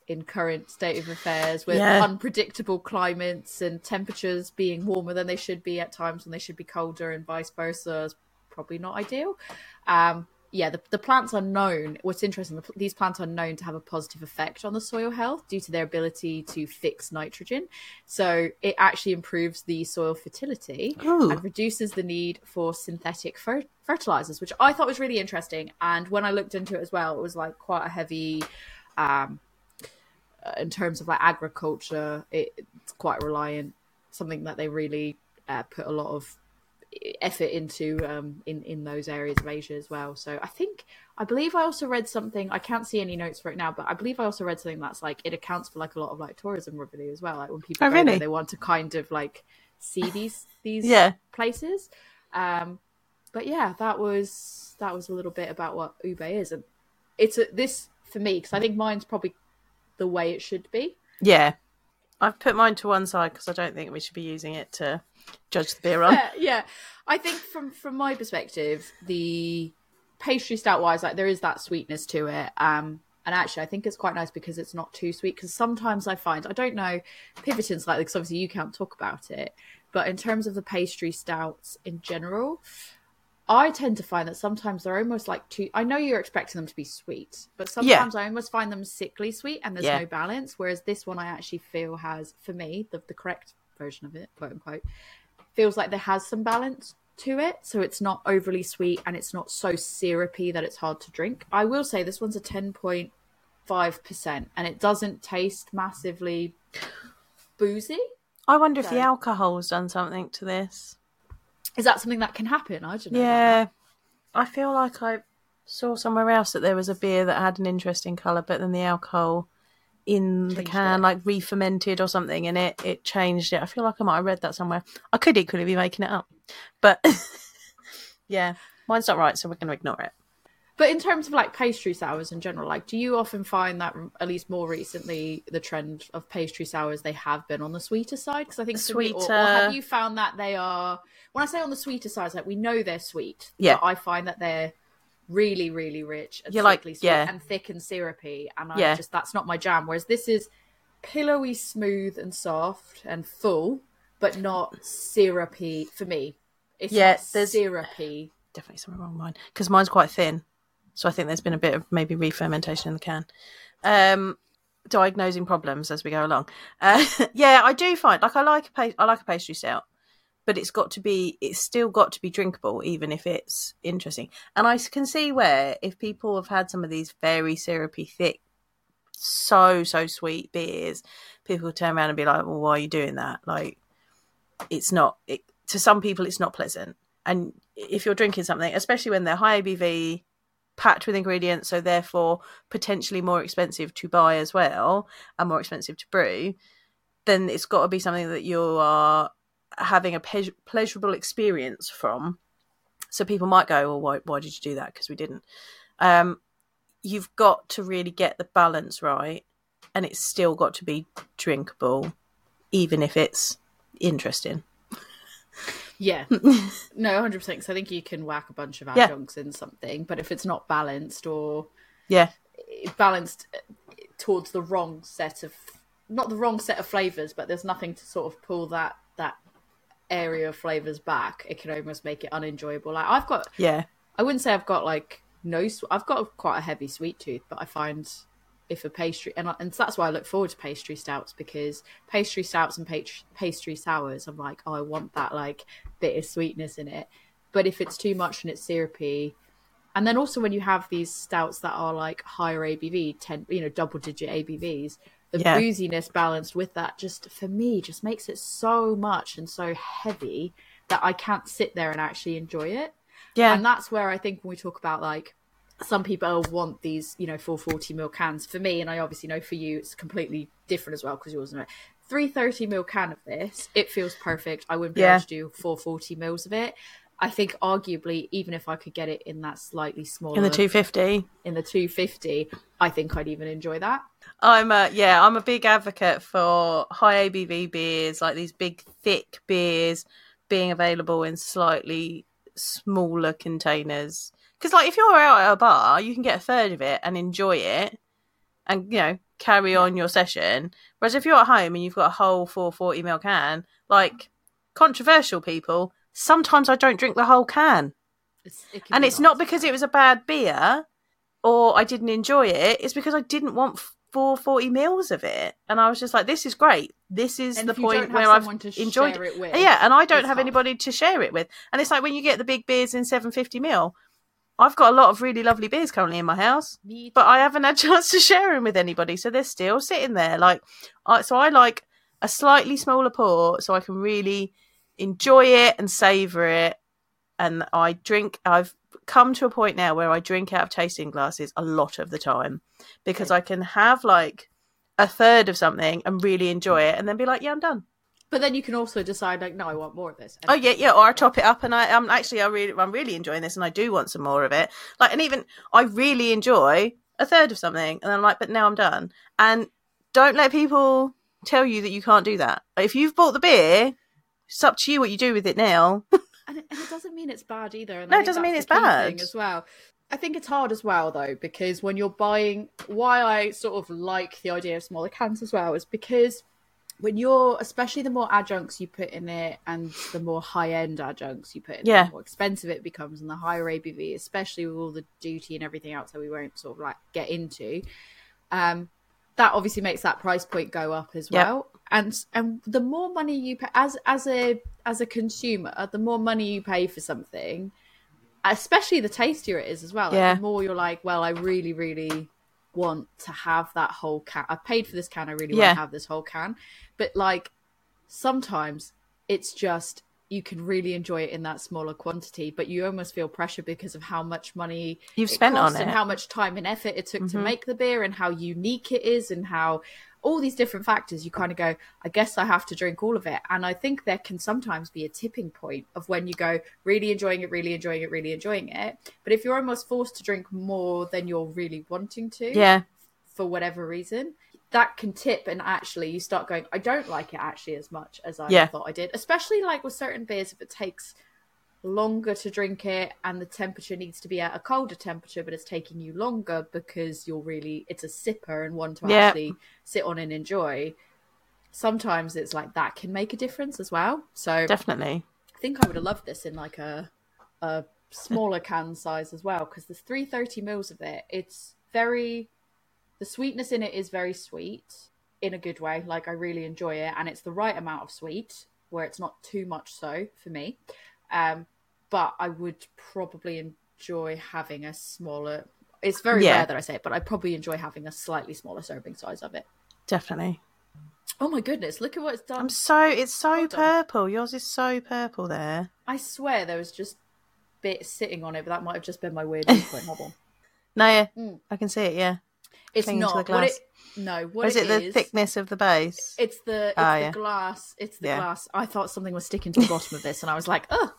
in current state of affairs, with Yeah. unpredictable climates and temperatures being warmer than they should be at times when they should be colder, and vice versa, is probably not ideal. Um, yeah, the, the plants are known. What's interesting, the, these plants are known to have a positive effect on the soil health due to their ability to fix nitrogen. So it actually improves the soil fertility Ooh. and reduces the need for synthetic fer- fertilizers, which I thought was really interesting. And when I looked into it as well, it was like quite a heavy, um, uh, in terms of like agriculture, it, it's quite reliant, something that they really uh, put a lot of effort into um, in in those areas of Asia as well. So I think I believe I also read something. I can't see any notes for it now, but I believe I also read something that's like it accounts for like a lot of like tourism revenue as well. Like when people Oh, go there, they want to kind of like see these these Yeah. places. Um, but yeah, that was that was a little bit about what ube is, and it's a, this for me because I think mine's probably the way it should be. Yeah. I've put mine to one side because I don't think we should be using it to judge the beer on. yeah, yeah. I think from from my perspective, the pastry stout wise, like there is that sweetness to it. Um, and actually, I think it's quite nice because it's not too sweet. Because sometimes I find I don't know pivoting slightly because obviously you can't talk about it, but in terms of the pastry stouts in general. I tend to find that sometimes they're almost like too. I know you're expecting them to be sweet, but sometimes I almost find them sickly sweet and there's Yeah. no balance. Whereas this one, I actually feel has, for me, the, the correct version of it, quote unquote, feels like there has some balance to it. So it's not overly sweet and it's not so syrupy that it's hard to drink. I will say this one's a 10.5% and it doesn't taste massively boozy. I wonder if the So- alcohol's done something to this. Is that something that can happen? I don't know. Yeah. I feel like I saw somewhere else that there was a beer that had an interesting colour, but then the alcohol in the can it. like re-fermented or something and it it changed it. I feel like I might have read that somewhere. I could equally be making it up. But [laughs] yeah, mine's not right, so we're gonna ignore it. But in terms of like pastry sours in general, like do you often find that at least more recently the trend of pastry sours they have been on the sweeter side? Because I think me- or- or, Sweeter. have you found that they are? When I say on the sweeter side, like we know they're sweet. Yeah. But I find that they're really, really rich and You're like- sweet yeah. and thick and syrupy, and I Yeah. just that's not my jam. Whereas this is pillowy, smooth, and soft and full, but not syrupy for me. It's Yeah, there's- syrupy. Definitely something wrong with mine because mine's quite thin, so I think there's been a bit of maybe re-fermentation in the can. Um, diagnosing problems as we go along. Uh, [laughs] yeah, I do find like I like a pa- I like a pastry stout, but it's got to be it's still got to be drinkable even if it's interesting. And I can see where if people have had some of these very syrupy, thick, so so sweet beers, people turn around and be like, "Well, why are you doing that?" Like, it's not. It, to some people, it's not pleasant. And if you're drinking something, especially when they're high ABV, packed with ingredients, so therefore potentially more expensive to buy as well and more expensive to brew, then it's got to be something that you are having a pe- pleasurable experience from. So people might go, "Well, why, why did you do that?" Because we didn't. Um, you've got to really get the balance right, and it's still got to be drinkable, even if it's interesting. Yeah, [laughs] no, hundred percent. Because I think you can whack a bunch of Yeah. adjuncts in something, but if it's not balanced or Yeah, balanced uh, towards the wrong set of not the wrong set of flavors, but there's nothing to sort of pull that that area of flavors back. It can almost make it unenjoyable. Like I've got, Yeah. I wouldn't say I've got like no, I've got quite a heavy sweet tooth, but I find if a pastry and I, and that's why I look forward to pastry stouts because pastry stouts and pastry, pastry sours, I'm like, oh, I want that like bit of sweetness in it. But if it's too much and it's syrupy, and then also when you have these stouts that are like higher ABV, ten, you know, double digit ABVs, the Yeah. booziness balanced with that just for me just makes it so much and so heavy that I can't sit there and actually enjoy it. Yeah. And that's where I think when we talk about like some people want these, you know, 440 ml cans. For me, and I obviously know for you, it's completely different as well because yours know. 330 ml can of this, it feels perfect. I wouldn't be Yeah. able to do 440 mils of it. I think arguably, even if I could get it in that slightly smaller in the 250. in the 250, I think I'd even enjoy that. I'm a yeah, I'm a big advocate for high ABV beers, like these big thick beers being available in slightly smaller containers. Because like if you're out at a bar, you can get a third of it and enjoy it, and you know carry on your session. Whereas if you're at home and you've got a whole 440 ml can, like controversial people, sometimes I don't drink the whole can It's, it and it's not because it was a bad beer or I didn't enjoy it. It's because I didn't want four forty mils of it, and I was just like, "This is great. This is And the point where I've to enjoyed share it with, Yeah, and I don't have hard. anybody to share it with. And it's like when you get the big beers in seven fifty mil. I've got a lot of really lovely beers currently in my house, but I haven't had a [laughs] chance to share them with anybody, so they're still sitting there. Like, I, so I like a slightly smaller pour, so I can really enjoy it and savor it. And I drink. I've come to a point now where I drink out of tasting glasses a lot of the time because I can have like a third of something and really enjoy hmm. it, and then be like, "Yeah, I'm done." But then you can also decide, like, no, I want more of this. Oh yeah, yeah. Or I top it up, and I am actually I really I'm really enjoying this, and I do want some more of it. Like, and even I really enjoy a third of something, and I'm like, but now I'm done. And don't let people tell you that you can't do that. If you've bought the beer, it's up to you what you do with it now. [laughs] and it, and it doesn't mean it's bad either. And No, it doesn't mean it's bad. as well. I think it's hard as well though because when you're buying, why I sort of like the idea of smaller cans as well is because when you're, especially the more adjuncts you put in it, and the more high end adjuncts you put in, it, Yeah. the more expensive it becomes, and the higher ABV, especially with all the duty and everything else that we won't sort of like get into. Um, that obviously makes that price point go up as Yep. well and and the more money you pay as as a as a consumer the more money you pay for something especially the tastier it is as well like, Yeah. the more you're like well i really really want to have that whole can i paid for this can i really Yeah. want to have this whole can but like sometimes it's just you can really enjoy it in that smaller quantity but you almost feel pressure because of how much money You've spent on costs and how much time and effort it took to Mhm. make the beer and how unique it is and how all these different factors you kind of go i guess i have to drink all of it. And i think there can sometimes be a tipping point of when you go really enjoying it really enjoying it really enjoying it. But if you're almost forced to drink more than you're really wanting to Yeah, for whatever reason that can tip and actually you start going i don't like it actually as much as i Yeah. thought i did especially like with certain beers if it takes longer to drink it and the temperature needs to be at a colder temperature but it's taking you longer because you're really it's a sipper and one to actually sit on and enjoy sometimes it's like that can make a difference as well so definitely. I think I would have loved this in like a a smaller can size as well because there's 330 mils of it. It's very the sweetness in it is very sweet in a good way. Like I really enjoy it, and it's the right amount of sweet where it's not too much so for me. Um, but I would probably enjoy having a smaller. It's very Yeah. rare that I say it, but I probably enjoy having a slightly smaller serving size of it. Definitely. Oh my goodness! Look at what it's done. I'm so it's so Hold on. purple. Yours is so purple there. I swear there was just bits sitting on it, but that might have just been my weird on. [laughs] No, yeah, Mm. I can see it. Yeah. It's not the what glass. it. No, what is it, the is- thickness of the base? It's the it's Ah, the yeah. glass. It's the Yeah. glass. I thought something was sticking to the bottom of this, and I was like, "Oh,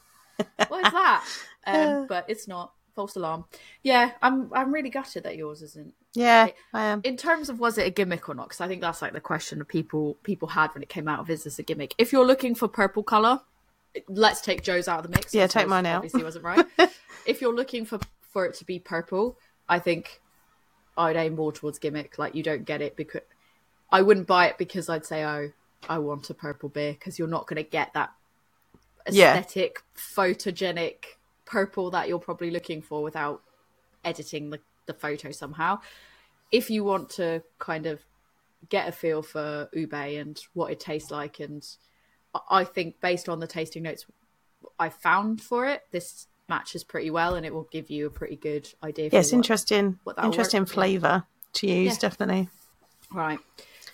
what is that?" [laughs] Um, but it's not. False alarm. Yeah, I'm. I'm really gutted that yours isn't. yeah, I am. In terms of was it a gimmick or not? Because I think that's like the question that people people had when it came out of is this a gimmick? If you're looking for purple color, let's take Joe's out of the mix. Yeah, take mine out. Obviously, wasn't right. [laughs] if you're looking for for it to be purple, I think I'd aim more towards gimmick. Like you don't get it because I wouldn't buy it because I'd say, oh, I want a purple beer because you're not going to get that Yeah. aesthetic, photogenic purple that you're probably looking for without editing the, the photo somehow. If you want to kind of get a feel for ube and what it tastes like, and I- I think based on the tasting notes I found for it, this matches pretty well, and it will give you a pretty good idea. Yes, what- interesting. what Interesting flavour to use, Yeah. definitely. Right.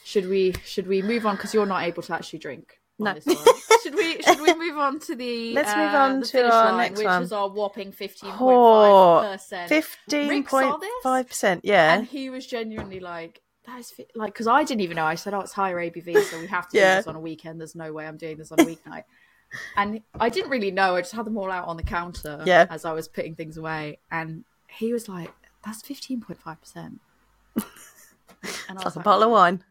Should we should we move on because you're not able to actually drink? No. [laughs] should we should we move on to the [laughs] Let's move uh, on to our line, next which one. is our whopping fifteen point five percent. Fifteen point five percent. Yeah. and he was genuinely like that is fi-" like because I didn't even know. I said, "Oh, it's higher ABV, so we have to Yeah. do this on a weekend. There's no way I'm doing this on a weeknight." And I didn't really know. I just had them all out on the counter Yeah. as I was putting things away, and he was like, "That's fifteen point five percent." And I was like a bottle of wine.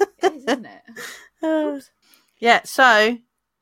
"It is, isn't it?" [laughs] Uh, yeah. So,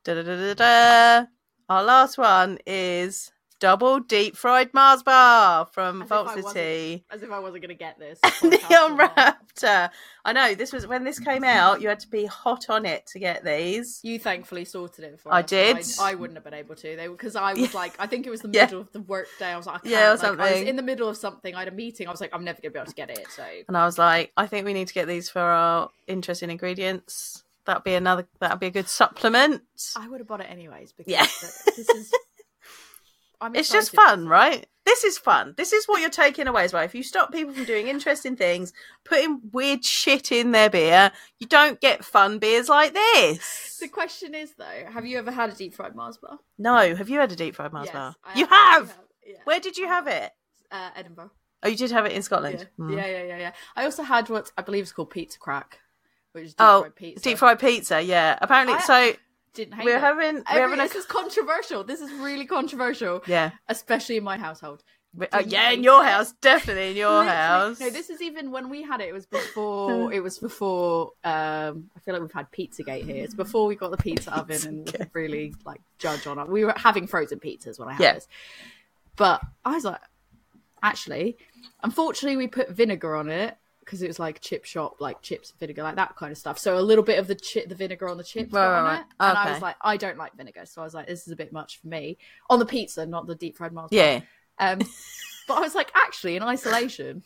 da da da da da. Our last one is double deep fried Mars bar from As Vault City. As if I wasn't going to get this. [laughs] Or. Raptor. I know this was when this came out. You had to be hot on it to get these. You thankfully sorted it for me. I us, did. I, I wouldn't have been able to. They because I was like, I think it was the [laughs] Yeah. middle of the work day. I was like, I. Yeah, or like, I was in the middle of something. I had a meeting. I was like, I'm never going to be able to get it. So And I was like, I think we need to get these for our interesting ingredients. That'd be another. That'd be a good supplement. I would have bought it anyways. Because Yeah. this is. I'm It's just fun, right? This is fun. This is what you're taking away as well. If you stop people from doing interesting things, putting weird shit in their beer, you don't get fun beers like this. The question is though, have you ever had a deep fried Mars bar? No, have you had a deep fried Mars Yes, bar? I You actually have. Yeah. Where did you have it? Uh, Edinburgh. Oh, you did have it in Yeah. Scotland. Mm. yeah, yeah, yeah, yeah. I also had what I believe is called pizza crack, which is deep Oh, fried pizza. deep fried pizza. Yeah. Apparently, I- so Didn't hate we're it. having we're Every- having a this is controversial. This is really controversial, yeah. especially in my household. Oh, yeah, in your house, definitely in your house. No, this is even when we had it. It was before. it was before. Um, I feel like we've had PizzaGate here. It's before we got the pizza oven and really like judge on it. We were having frozen pizzas when I had Yeah. this, but I was like, actually, unfortunately, we put vinegar on it because it was like chip shop, like chips, vinegar, like that kind of stuff. So a little bit of the chip, the vinegar on the chips Right, right, on right. it, and I was like, I don't like vinegar, so I was like, this is a bit much for me on the pizza, not the deep fried Mars. bar. yeah. Um, but I was like, actually, in isolation,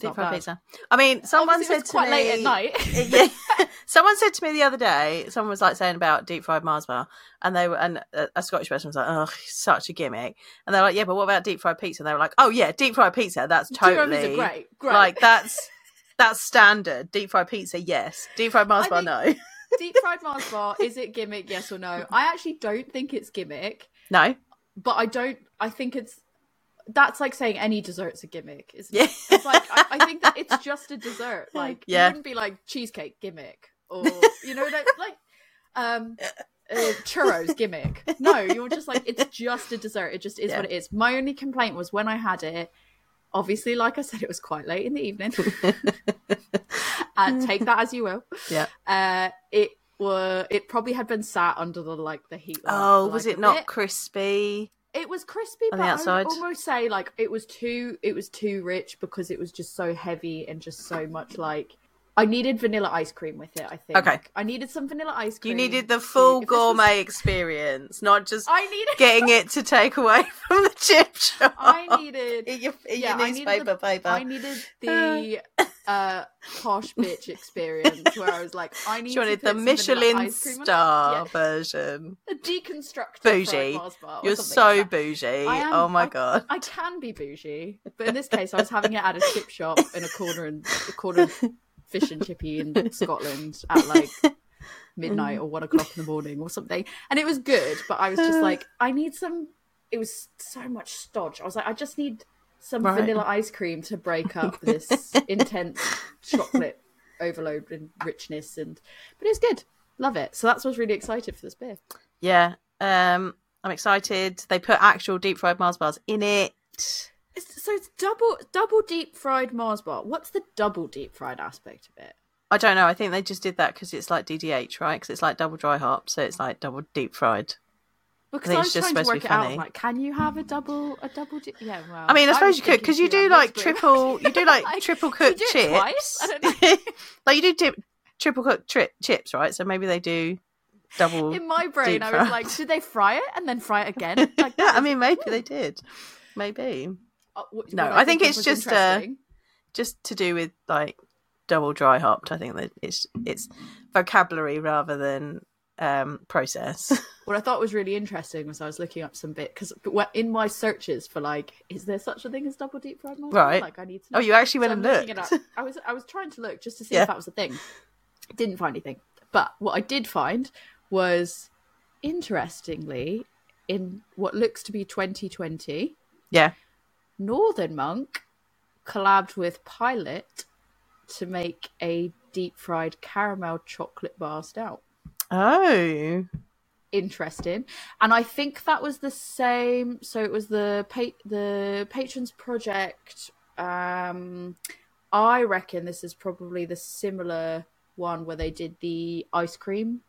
Deep fried pizza. I mean, someone Obviously, said to quite me, late at night. [laughs] yeah. Someone said to me the other day, someone was like saying about deep fried Mars bar, and they were, and a, a Scottish person was like, "Oh, such a gimmick," and they're like, "Yeah, but what about deep fried pizza?" And they were like, "Oh yeah, deep fried pizza, that's totally great, great. like that's that's standard. Deep fried pizza, yes. Deep fried Mars I bar, no, [laughs] deep fried Mars bar is it gimmick? Yes or no? I actually don't think it's gimmick, no, but I don't. I think it's that's like saying any dessert's a gimmick. Isn't yeah, it? It's like I, I think that it's just a dessert. [laughs] Like Yeah. you wouldn't be like cheesecake gimmick or you know like, like um uh, churros gimmick. No, you're just like it's just a dessert. It just is Yeah. what it is. My only complaint was when I had it. Obviously, like I said, it was quite late in the evening. [laughs] uh, take that as you will. yeah. Uh, it were it probably had been sat under the like the heat. lamp Oh, for, was like, it not bit. crispy? It was crispy, on but I would almost say like it was too it was too rich because it was just so heavy and just so much like I needed vanilla ice cream with it. I think. Okay. I needed some vanilla ice cream. You needed the full this was- gourmet experience, not just I needed. getting [laughs] it to take away [laughs] from the chip shop. I needed. [laughs] Eat your, eat yeah, your I needed newspaper the- paper. I needed [sighs] the uh, posh bitch experience where I was like, I need She to wanted the Michelin ice cream on it. star Yeah. version. a deconstructed Bougie. bar You're so like bougie. Am- oh my I- god. I can be bougie, but in this case, I was having it at a chip shop in a corner in a corner of fish and chippy in Scotland at like [laughs] midnight or one o'clock in the morning or something, and it was good. But I was just like, [sighs] I need some. It was so much stodge. I was like, I just need some Right. vanilla ice cream to break up this [laughs] intense chocolate overload and richness, and but it was good. Love it. So that's what's really excited for this beer. Yeah. Um I'm excited. They put actual deep fried Mars bars in it. It's, so it's double double deep fried Mars bar. What's the double deep fried aspect of it? I don't know. I think they just did that because it's like DDH, right? Because it's like double dry hop, so it's like double deep fried. Because think I it's was just trying to supposed to work be it out. funny. Like, can you have a double a double? Di- yeah, well. I mean, I suppose you could because you do [laughs] like triple. You do like, Like, triple cooked chips. twice? I don't know. [laughs] like you do dip, triple cooked tri- chips, right? So maybe they do double. In my brain, I was like, did they fry it and then fry it [laughs] again? Like, yeah, I mean, maybe they did. Maybe No, what I think of it's just, uh, just to do with like double dry hopped. I think that it's it's vocabulary rather than um process. [laughs] What I thought was really interesting was I was looking up some bit because in my searches for like, is there such a thing as double deep fried bar? Right. Like, I need to. Know. oh, you actually So went and I'm looked. it up. I was I was trying to look just to see Yeah. if that was a thing. Didn't find anything. But what I did find was interestingly in what looks to be 2020, Yeah. Northern Monk collabed with Pilot to make a deep fried caramel chocolate bar stout. Oh, Interesting, and I think that was the same. So it was the pa- the patrons project. Um, I reckon this is probably the similar one where they did the ice cream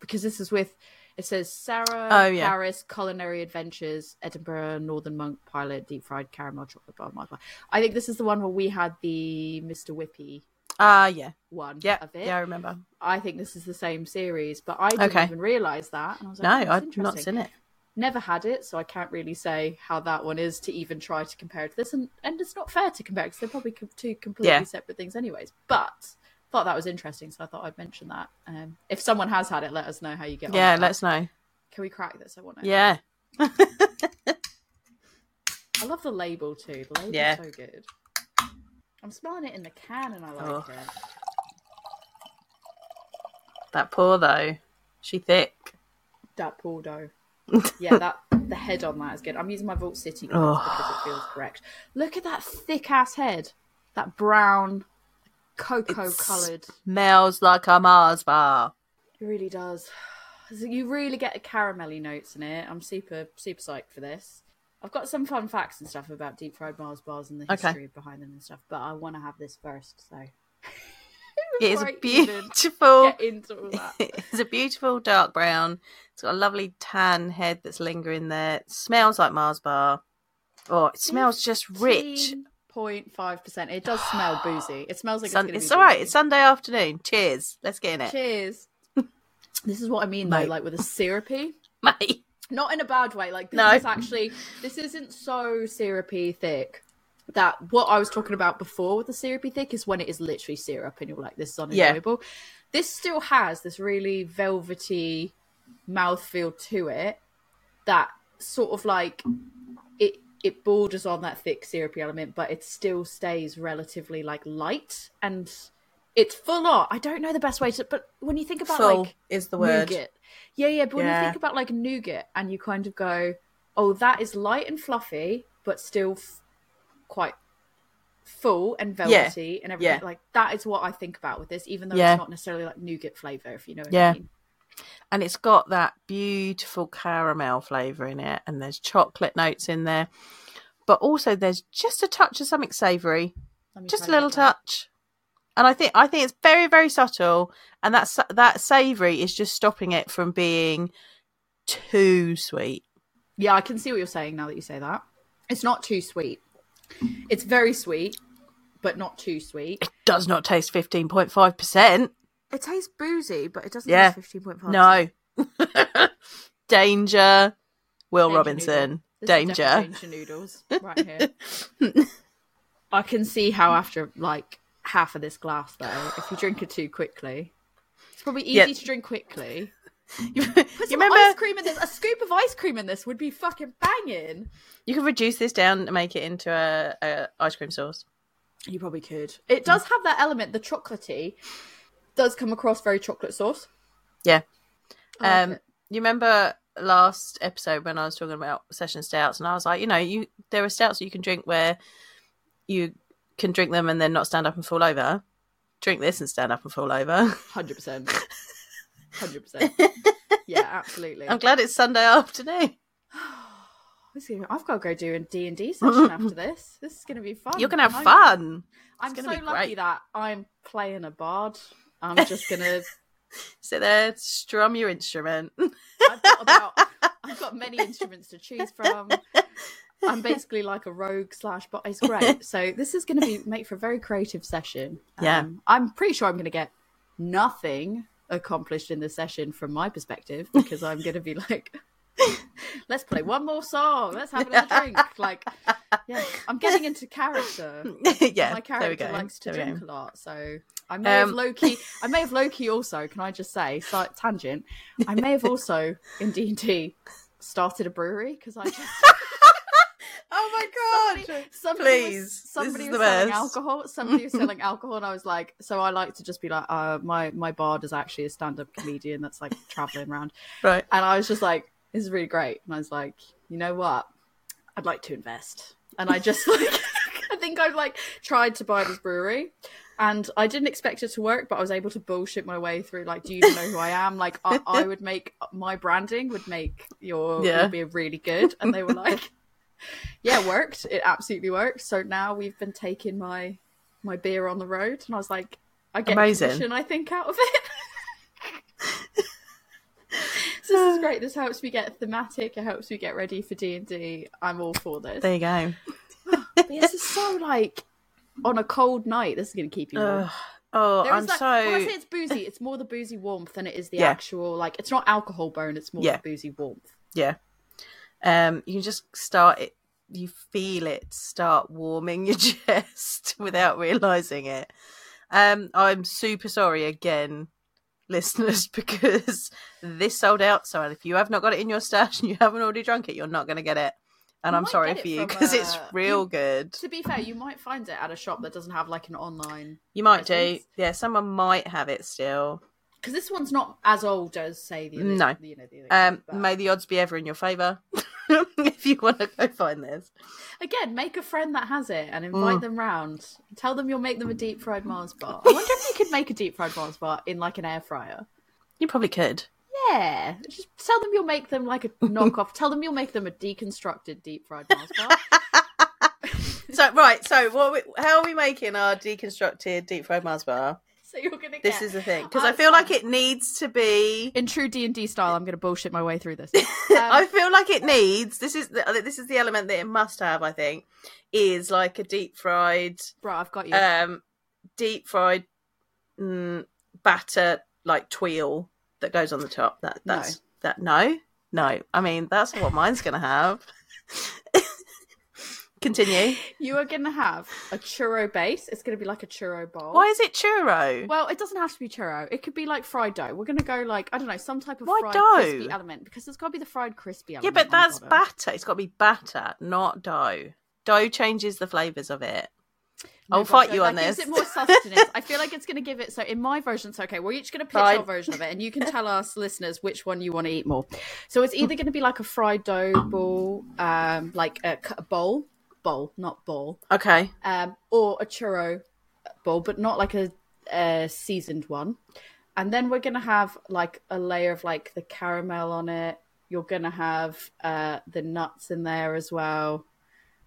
because this is with it says Sarah Oh, yeah. Paris Culinary Adventures Edinburgh Northern Monk Pilot deep fried caramel chocolate bar. I think this is the one where we had the Mr Whippy ah, yeah, one yeah, of it. yeah. I remember. I think this is the same series, but I didn't Okay. even realise that. And I was like, No, oh, I've not seen it. Never had it, so I can't really say how that one is to even try to compare it to this. And, and it's not fair to compare because they're probably two completely Yeah. separate things, anyways. But thought that was interesting, so I thought I'd mention that. Um, if someone has had it, let us know how you get on. Yeah, let us know. Can we crack this? I want to. Yeah, I love the label too. The label's Yeah. so good. I'm smelling it in the can and I like Oh. it. that pour though, she thick. That pool though. [laughs] yeah, that the head on that is good. I'm using my Vault City Oh. because it feels correct. Look at that thick ass head. That brown, cocoa coloured. Smells like a Mars bar. It really does. You really get the caramelly notes in it. I'm super super psyched for this. I've got some fun facts and stuff about deep fried Mars bars and the Okay. history behind them and stuff, but I want to have this first. So [laughs] It is a beautiful. [laughs] get into all that. [laughs] It's a beautiful dark brown. It's got a lovely tan head that's lingering there. It smells like Mars bar. Oh, it smells just rich. Point five percent. It does smell [gasps] boozy. It smells like Sun- it's, it's be all right. boozy. It's Sunday afternoon. Cheers. Let's get in it, Cheers. [laughs] this is what I mean though, Mate. like with a syrupy. [laughs] mate. Not in a bad way. Like this No. is actually this isn't so syrupy thick. That what I was talking about before with the syrupy thick is when it is literally syrup and you're like, this is Yeah. unenjoyable. This still has this really velvety mouthfeel to it that sort of like it borders on that thick syrupy element, but it still stays relatively like light and it's full on. I don't know the best way to, but when you think about Full like is the word. nougat, yeah, yeah. But when Yeah. you think about like nougat, and you kind of go, "Oh, that is light and fluffy, but still f- quite full and velvety and everything." Yeah. Like that is what I think about with this, even though Yeah. it's not necessarily like nougat flavor, if you know what Yeah. I mean. And it's got that beautiful caramel flavour in it, and there's chocolate notes in there, but also there's just a touch of something savoury, just a little touch. And I think I think it's very very subtle, and that that savoury is just stopping it from being too sweet. Yeah, I can see what you're saying now that you say that. It's not too sweet. It's very sweet, but not too sweet. It does not taste fifteen point five percent. It tastes boozy, but it doesn't Yeah. taste fifteen point five. No. [laughs] Danger. Will Danger Robinson. noodle. Danger. danger noodles right here. [laughs] I can see how after like half of this glass though, if you drink it too quickly, it's probably easy Yeah. to drink quickly. you, [laughs] Put you remember ice cream in this. A scoop of ice cream in this would be fucking banging. you could reduce this down and make it into a, a ice cream sauce. You probably could. It does have that element. The chocolatey does come across very chocolate sauce. Yeah. I um you remember last episode when I was talking about session stouts and I was like, you know, you there are stouts you can drink where you can drink them and then not stand up and fall over. Drink this and stand up and fall over. Hundred percent. [laughs] Hundred percent. Yeah, absolutely. I'm glad it's Sunday afternoon. [sighs] This is gonna- I've got to go do a D and D session [laughs] after this. This is going to be fun. You're gonna have I'm- fun. I'm so lucky great. that I'm playing a bard. I'm just gonna. [laughs] Sit there, strum your instrument. I've got about. I've got many [laughs] instruments to choose from. I'm basically like a rogue slash, but it's great. [laughs] So this is going to be make for a very creative session. Yeah. Um, I'm pretty sure I'm going to get nothing accomplished in the session from my perspective because I'm going to be like, let's play one more song, let's have another drink. [laughs] Like, yeah, I'm getting into character. [laughs] yeah, my character likes to There drink a lot, so I may have Um, low key. [laughs] I may have low key also. Can I just say, slight tangent? I may have also in D and D started a brewery because I just Oh my god! somebody Please, was, somebody this is was the selling best. alcohol. Somebody was selling alcohol, and I was like, so I like to just be like, uh, my my bard is actually a stand up comedian that's like traveling around, Right. and I was just like, this is really great, and I was like, you know what, I'd like to invest, and I [laughs] just like, [laughs] I think I've like tried to buy this brewery. And I didn't expect it to work, but I was able to bullshit my way through. Like, do you even know who I am? Like, I, I would make my branding would make your Yeah. would be really good. And they were [laughs] like, yeah, it worked. It absolutely worked. So now we've been taking my my beer on the road, and I was like, I get Amazing. commission, I think, out of it. This is [sighs] great. This helps me get thematic. It helps me get ready for D and D. I'm all for this. There you go. [sighs] But this is so like on a cold night. This is going to keep you warm. [sighs] Oh, There I'm that- so. When I say it's boozy, it's more the boozy warmth than it is the Yeah. actual like. It's not alcohol burn. It's more Yeah. the boozy warmth. Yeah. Um, you just start it. You feel it start warming [laughs] your chest without realizing it. Um, I'm super sorry again, listeners, [laughs] because this sold out. So if you have not got it in your stash and you haven't already drunk it, you're not going to get it. And You I'm sorry for you because it's uh, real you- good. To be fair, you might find it at a shop that doesn't have like an online You might do. Yeah, someone might have it still. Because this one's not as old as say the other, No. you know the other Um, may the odds be ever in your favour [laughs] if you want to go find this. again make a friend that has it and invite Mm. them round. Tell them you'll make them a deep fried Mars bar. I [laughs] wonder if you could make a deep fried Mars bar in like an air fryer. You probably could. Yeah, just tell them you'll make them like a knockoff. tell them you'll make them a deconstructed deep fried Mars bar. [laughs] So right, so what? We, how are we making our deconstructed deep fried Mars bar? So you're gonna get This is the thing because I feel like it needs to be. in true D and D style. I'm gonna bullshit my way through this. [laughs] I feel like it needs. This is the, this is the element that it must have. I think is like a deep fried, Bro, I've got you. um, deep fried mm, batter like tuile that goes on the top. That No. that's that. No, no. I mean that's what mine's gonna have. [laughs] Continue. [laughs] you are gonna have a churro base. It's gonna be like a churro bowl. Why is it churro? Well, it doesn't have to be churro. It could be like fried dough. We're gonna go like I don't know some type of Why fried dough? crispy element because there's got to be the fried crispy Yeah, but that's batter. It's got to be batter, not dough. Dough changes the flavors of it. I'll fight you on this. this. it more sustenance. I feel like it's going to give it. So in my version, so okay, we're each going to pitch Fine. our version of it, and you can [laughs] tell us listeners which one you want to eat more. So it's either going to be like a fried dough ball, um, like a bowl, bowl, not ball, Okay. um, or a churro bowl, but not like a, a seasoned one. And then we're going to have like a layer of like the caramel on it. You're going to have uh, the nuts in there as well.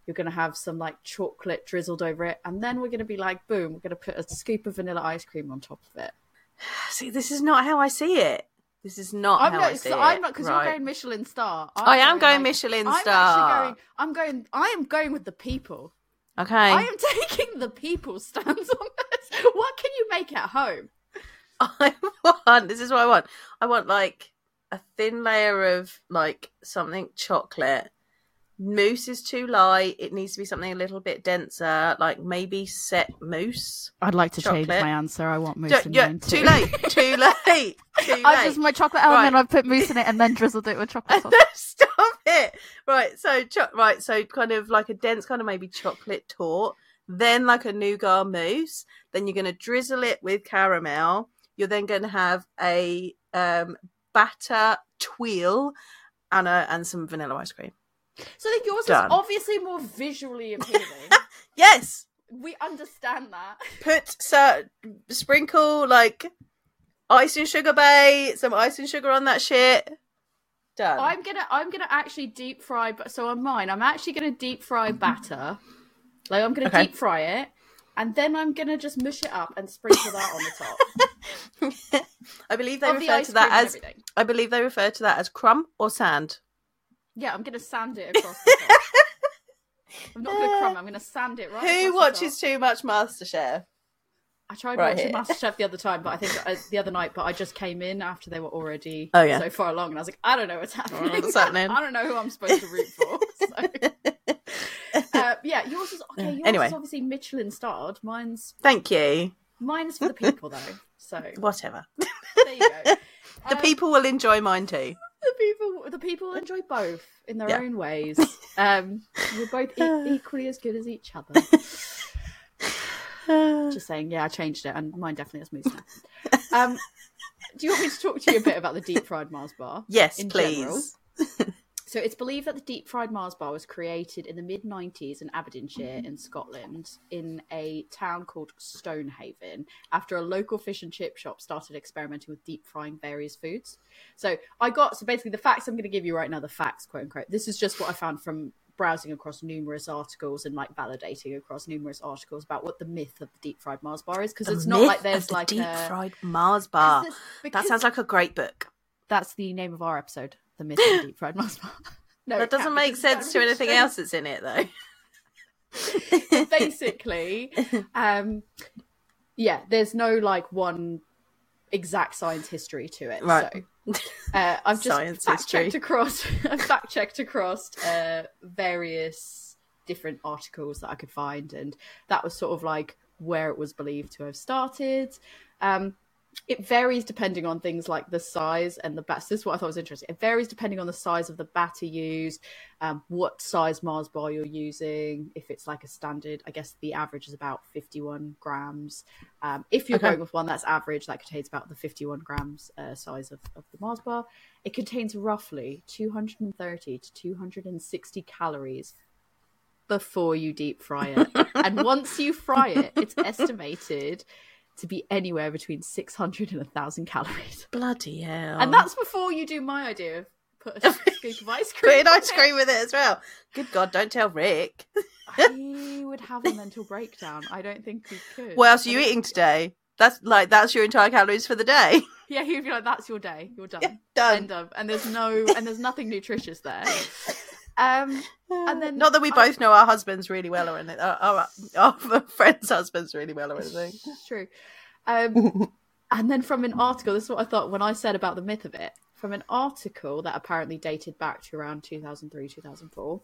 You're going to have some like chocolate drizzled over it. And then we're going to be like, boom, we're going to put a scoop of vanilla ice cream on top of it. [sighs] See, this is not how I see it. This is not I'm how not, I see so. I'm not, because Right. you're going Michelin star. I'm I am going like- Michelin I'm star. actually going, I'm going, I am going with the people. Okay. I am [laughs] taking the people stance on this. What can you make at home? [laughs] I want. This is what I want. I want like a thin layer of like something chocolate. Mousse is too light. It needs to be something a little bit denser, like maybe set mousse. I'd like to change my answer. I want mousse Ju- yeah, too late. Too [laughs] late. Too late. I just my chocolate element. Right. I've put mousse in it and then drizzled it with chocolate [laughs] sauce. Stop it. Right, so cho- right, so kind of like a dense kind of maybe chocolate torte, then like a nougat mousse, then you're going to drizzle it with caramel. You're then going to have a um batter tuile and a, and some vanilla ice cream. So I think yours Done. is obviously more visually [laughs] appealing. Yes. we understand that. Put so sprinkle like ice and sugar bay, some ice and sugar on that shit. Done. I'm gonna I'm gonna actually deep fry. But so on mine, I'm actually gonna deep fry batter. Like I'm gonna Okay. deep fry it, and then I'm gonna just mush it up and sprinkle that on the top [laughs] I believe they of refer ice to that as. I believe they refer to that as crumb or sand. Yeah, I'm gonna sand it across the top. [laughs] I'm not gonna crumb. I'm gonna sand it right. Who watches too much MasterChef? I tried Right watching here. MasterChef the other time, but I think uh, the other night, but I just came in after they were already Oh, yeah. so far along, and I was like, I don't know what's happening. what's happening? [laughs] I don't know who I'm supposed to root for. So. [laughs] Uh, yeah, yours is okay. Yours Anyway. is obviously Michelin starred. Mine's Thank you. mine's for the people though. So Whatever. there you go. The Um, people will enjoy mine too. The people the people enjoy both in their Yeah. own ways. [laughs] Um, we're both e- [sighs] equally as good as each other. [sighs] Just saying, yeah, I changed it, and mine definitely has mousse now. Um, do you want me to talk to you a bit about the deep fried Mars bar? [laughs] yes, please. [laughs] So it's believed that the deep fried Mars bar was created in the mid 90s in Aberdeenshire mm-hmm. in Scotland in a town called Stonehaven after a local fish and chip shop started experimenting with deep frying various foods. So I got, so basically the facts I'm going to give you right now, the facts, quote unquote. This is just what I found from browsing across numerous articles and like validating across numerous articles about what the myth of the deep fried Mars bar is because it's not like there's the like deep a. Deep fried Mars bar. because- That sounds like a great book. that's the name of our episode, the myth of deep fried Mars bar. [laughs] No, That doesn't make sense to anything else that's in it though. [laughs] [laughs] basically um yeah there's no like one exact science history to it Right. so uh, i've just Science fact checked across i've fact checked across uh various different articles that i could find and that was sort of like where it was believed to have started um it varies depending on things like the size and the bat. This is what I thought was interesting. It varies depending on the size of the batter used, um, what size Mars bar you're using. If it's like a standard, I guess the average is about 51 grams. Um, if you're Okay. going with one that's average, that contains about the 51 grams uh, size of, of the Mars bar. It contains roughly 230 to 260 calories before you deep fry it. and once you fry it, it's [laughs] estimated to be anywhere between 600 and 1,000 calories. [laughs] Bloody hell. And that's before you do my idea of put a [laughs] scoop of ice cream. Put an ice cream with it as well. Good God, don't tell Rick. he [laughs] would have a mental breakdown. I don't think he could. What else are you I eating today? That's like that's your entire calories for the day. Yeah, he'd be like, "That's your day. You're done. Done. End of." And there's no, and there's nothing nutritious there. Um, and then not that we I- both know our husbands really well or anything. Our, our, our [laughs] friends' husbands really well or anything. True. Um, [laughs] and then from an article, this is what I thought when I said about the myth of it. From an article that apparently dated back to around 2003, 2004.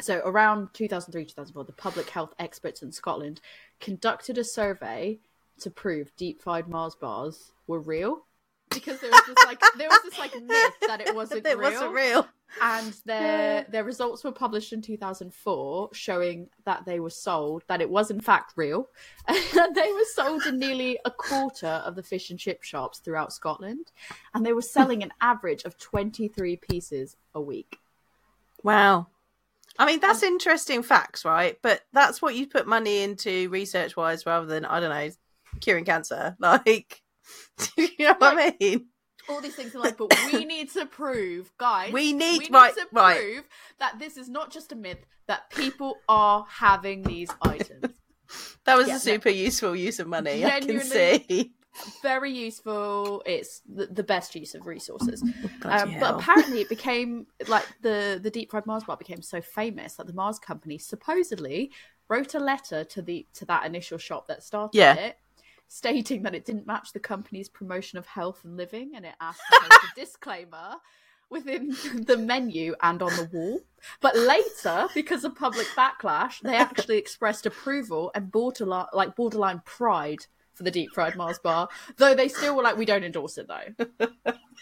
So around 2003, 2004, the public health experts in Scotland conducted a survey to prove deep fried Mars bars were real. Because there was this like there was this like [laughs] myth that it wasn't it real wasn't real. And [laughs] their their results were published in 2004 showing that they were sold that it was in fact real [laughs] and they were sold in nearly a quarter of the fish and chip shops throughout Scotland and they were selling an average of 23 pieces a week Wow. I mean, that's um, interesting facts, right? But that's what you put money into research wise rather than, I don't know, curing cancer. [laughs] Like, you know what I mean? All these things are like but we [laughs] need to prove guys We need- we right, to right. prove that this is not just a myth that people are having these items [laughs] That was Yeah, a no. super useful use of money. I can see. [laughs] very useful it's the, the best use of resources Um, but apparently, it became like the the deep fried Mars bar became so famous that the Mars company supposedly wrote a letter to the to that initial shop that started Yeah. it, stating that it didn't match the company's promotion of health and living, and it asked to a [laughs] disclaimer within the menu and on the wall. But later, because of public backlash, they actually expressed approval and borderline like borderline pride for the deep fried Mars bar, though they still were like, we don't endorse it though.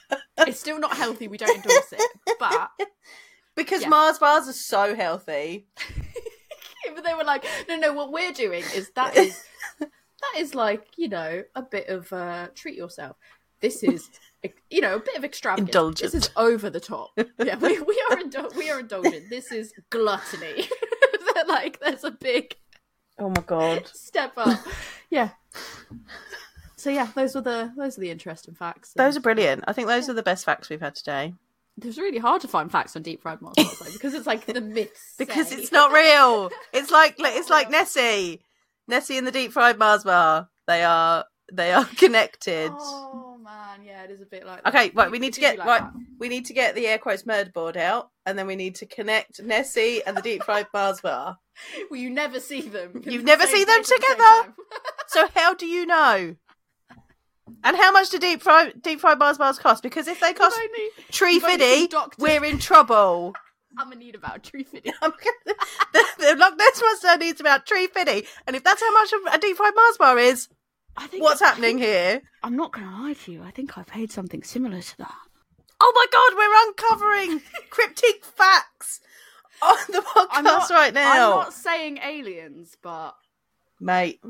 [laughs] it's still not healthy. We don't endorse it, but because yeah. Mars bars are so healthy. [laughs] but they were like, no, no. What we're doing is that is that is like you know a bit of uh, treat yourself. This is you know a bit of extravagance. Indulgent. This is over the top. Yeah, we, we are [laughs] indul- we are indulgent. This is gluttony. [laughs] like there's a big Oh my god. step up. [laughs] Yeah. So yeah, those were the those are the interesting facts. Those are brilliant. I think those are the best facts we've had today. It was really hard to find facts on deep fried Mars bars because it's like the myths. Because say. it's not real. It's like it's like Nessie. Nessie and the deep fried Mars bar. They are they are [laughs] connected. Oh man, yeah, it is a bit like. Okay, that. right. It- We need to get like right. that. We need to get the air quotes murder board out, and then we need to connect Nessie and the deep fried Mars bar. [laughs] Well, you never see them. You never see them together. [laughs] So how do you know? And how much do deep fried deep fried Mars bars cost? Because if they cost tree you've only seen fiddy, Doctor- we're in trouble. I'm gonna need about a tree fitting. I'm gonna, the, the Loch Ness monster needs about tree fiddy, and if that's how much a deep fried Mars bar is, I think what's happening here? I'm not going to lie to you. I think I paid something similar to that. Oh my god, we're uncovering [laughs] cryptic facts on the podcast not- right now, I'm not saying aliens, but mate.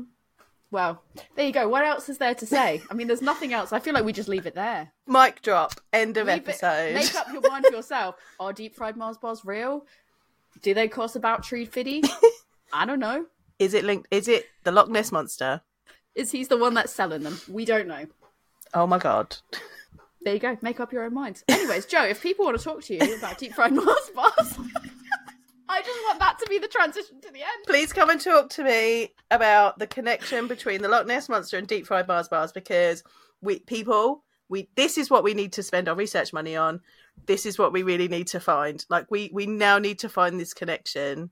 Well, there you go. What else is there to say? I mean, there's nothing else. I feel like we just leave it there. Mic drop. End of Leave it- episode. make up your mind for yourself. [laughs] Are deep fried Mars bars real? Do they cost about tree fiddy? I don't know. Is it linked? Is it the Loch Ness monster? Is he's the one that's selling them? We don't know. Oh my god. There you go. Make up your own minds. Anyways, Joe, if people want to talk to you about deep fried Mars bars, [laughs] I just want that to be the transition to the end. Please come and talk to me about the connection between the Loch Ness monster and deep fried Mars bars because we people we this is what we need to spend our research money on. This is what we really need to find. Like we we now need to find this connection.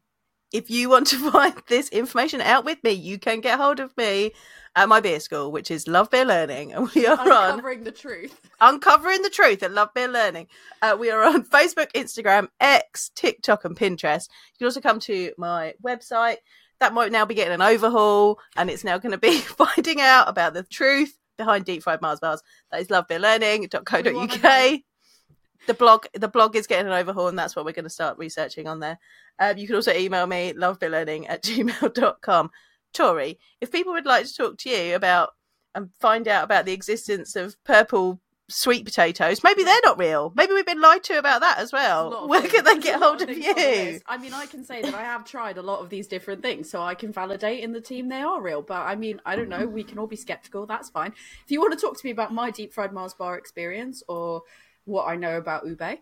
If you want to [laughs] find this information out with me, you can get hold of me at my beer school, which is Love Beer Learning, and we are on Uncovering the truth. uncovering the truth at Love Beer Learning. Uh, we are on [laughs] Facebook, Instagram, X, TikTok, and Pinterest. You can also come to my website. That might now be getting an overhaul, and it's now going to be [laughs] finding out about the truth behind deep fried Mars bars. That is lovebeerlearning.co.uk. The blog, the blog is getting an overhaul, and that's what we're going to start researching on there. Um, you can also email me lovebeerlearning at [laughs] gmail.com. Tori, if people would like to talk to you about and find out about the existence of purple sweet potatoes. Maybe they're not real. Maybe we've been lied to about that as There's a lot well. Where can they get hold of the you? I mean, I can say that I have tried a lot of these different things, so I can validate in the team they are real. But I mean, I don't know. We can all be skeptical. That's fine. If you want to talk to me about my deep fried Mars bar experience or what I know about Ube,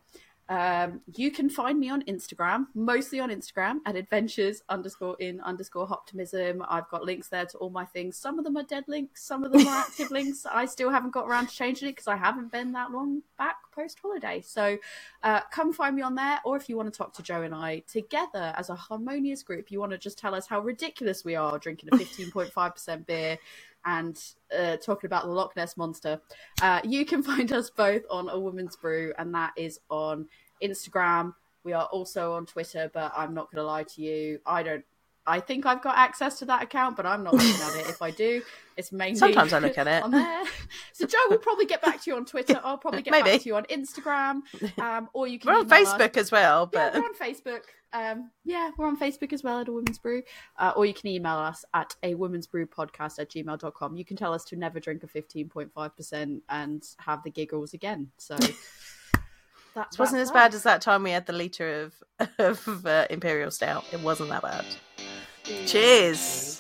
um, you can find me on Instagram, mostly on Instagram at adventures underscore in underscore hoptimism. I've got links there to all my things. Some of them are dead links, some of them are [laughs] active links. I still haven't got around to changing it because I haven't been that long back post holiday. So uh, come find me on there, or if you want to talk to Joe and I together as a harmonious group, you want to just tell us how ridiculous we are drinking a [laughs] 15.5% beer and uh, talking about the Loch Ness monster. Uh, you can [laughs] find us both on A Woman's Brew, and that is on Instagram. We are also on Twitter, but I'm not going to lie to you. I don't. I think I've got access to that account, but I'm not looking at it. If I do, it's mainly Sometimes I look at it. [laughs] on there. So Joe will probably get back to you on Twitter. I'll probably get Maybe. back to you on Instagram, um, or you can. We're on email us. Facebook as well, Yeah, but we're on Facebook. Um, yeah, we're on Facebook as well at A Woman's Brew. Uh, or you can email us at a woman's brew podcast at gmail.com. You can tell us to never drink a 15.5% and have the giggles again. So that it wasn't as bad as that time we had the liter of, [laughs] of uh, Imperial Stout. It wasn't that bad. Cheers.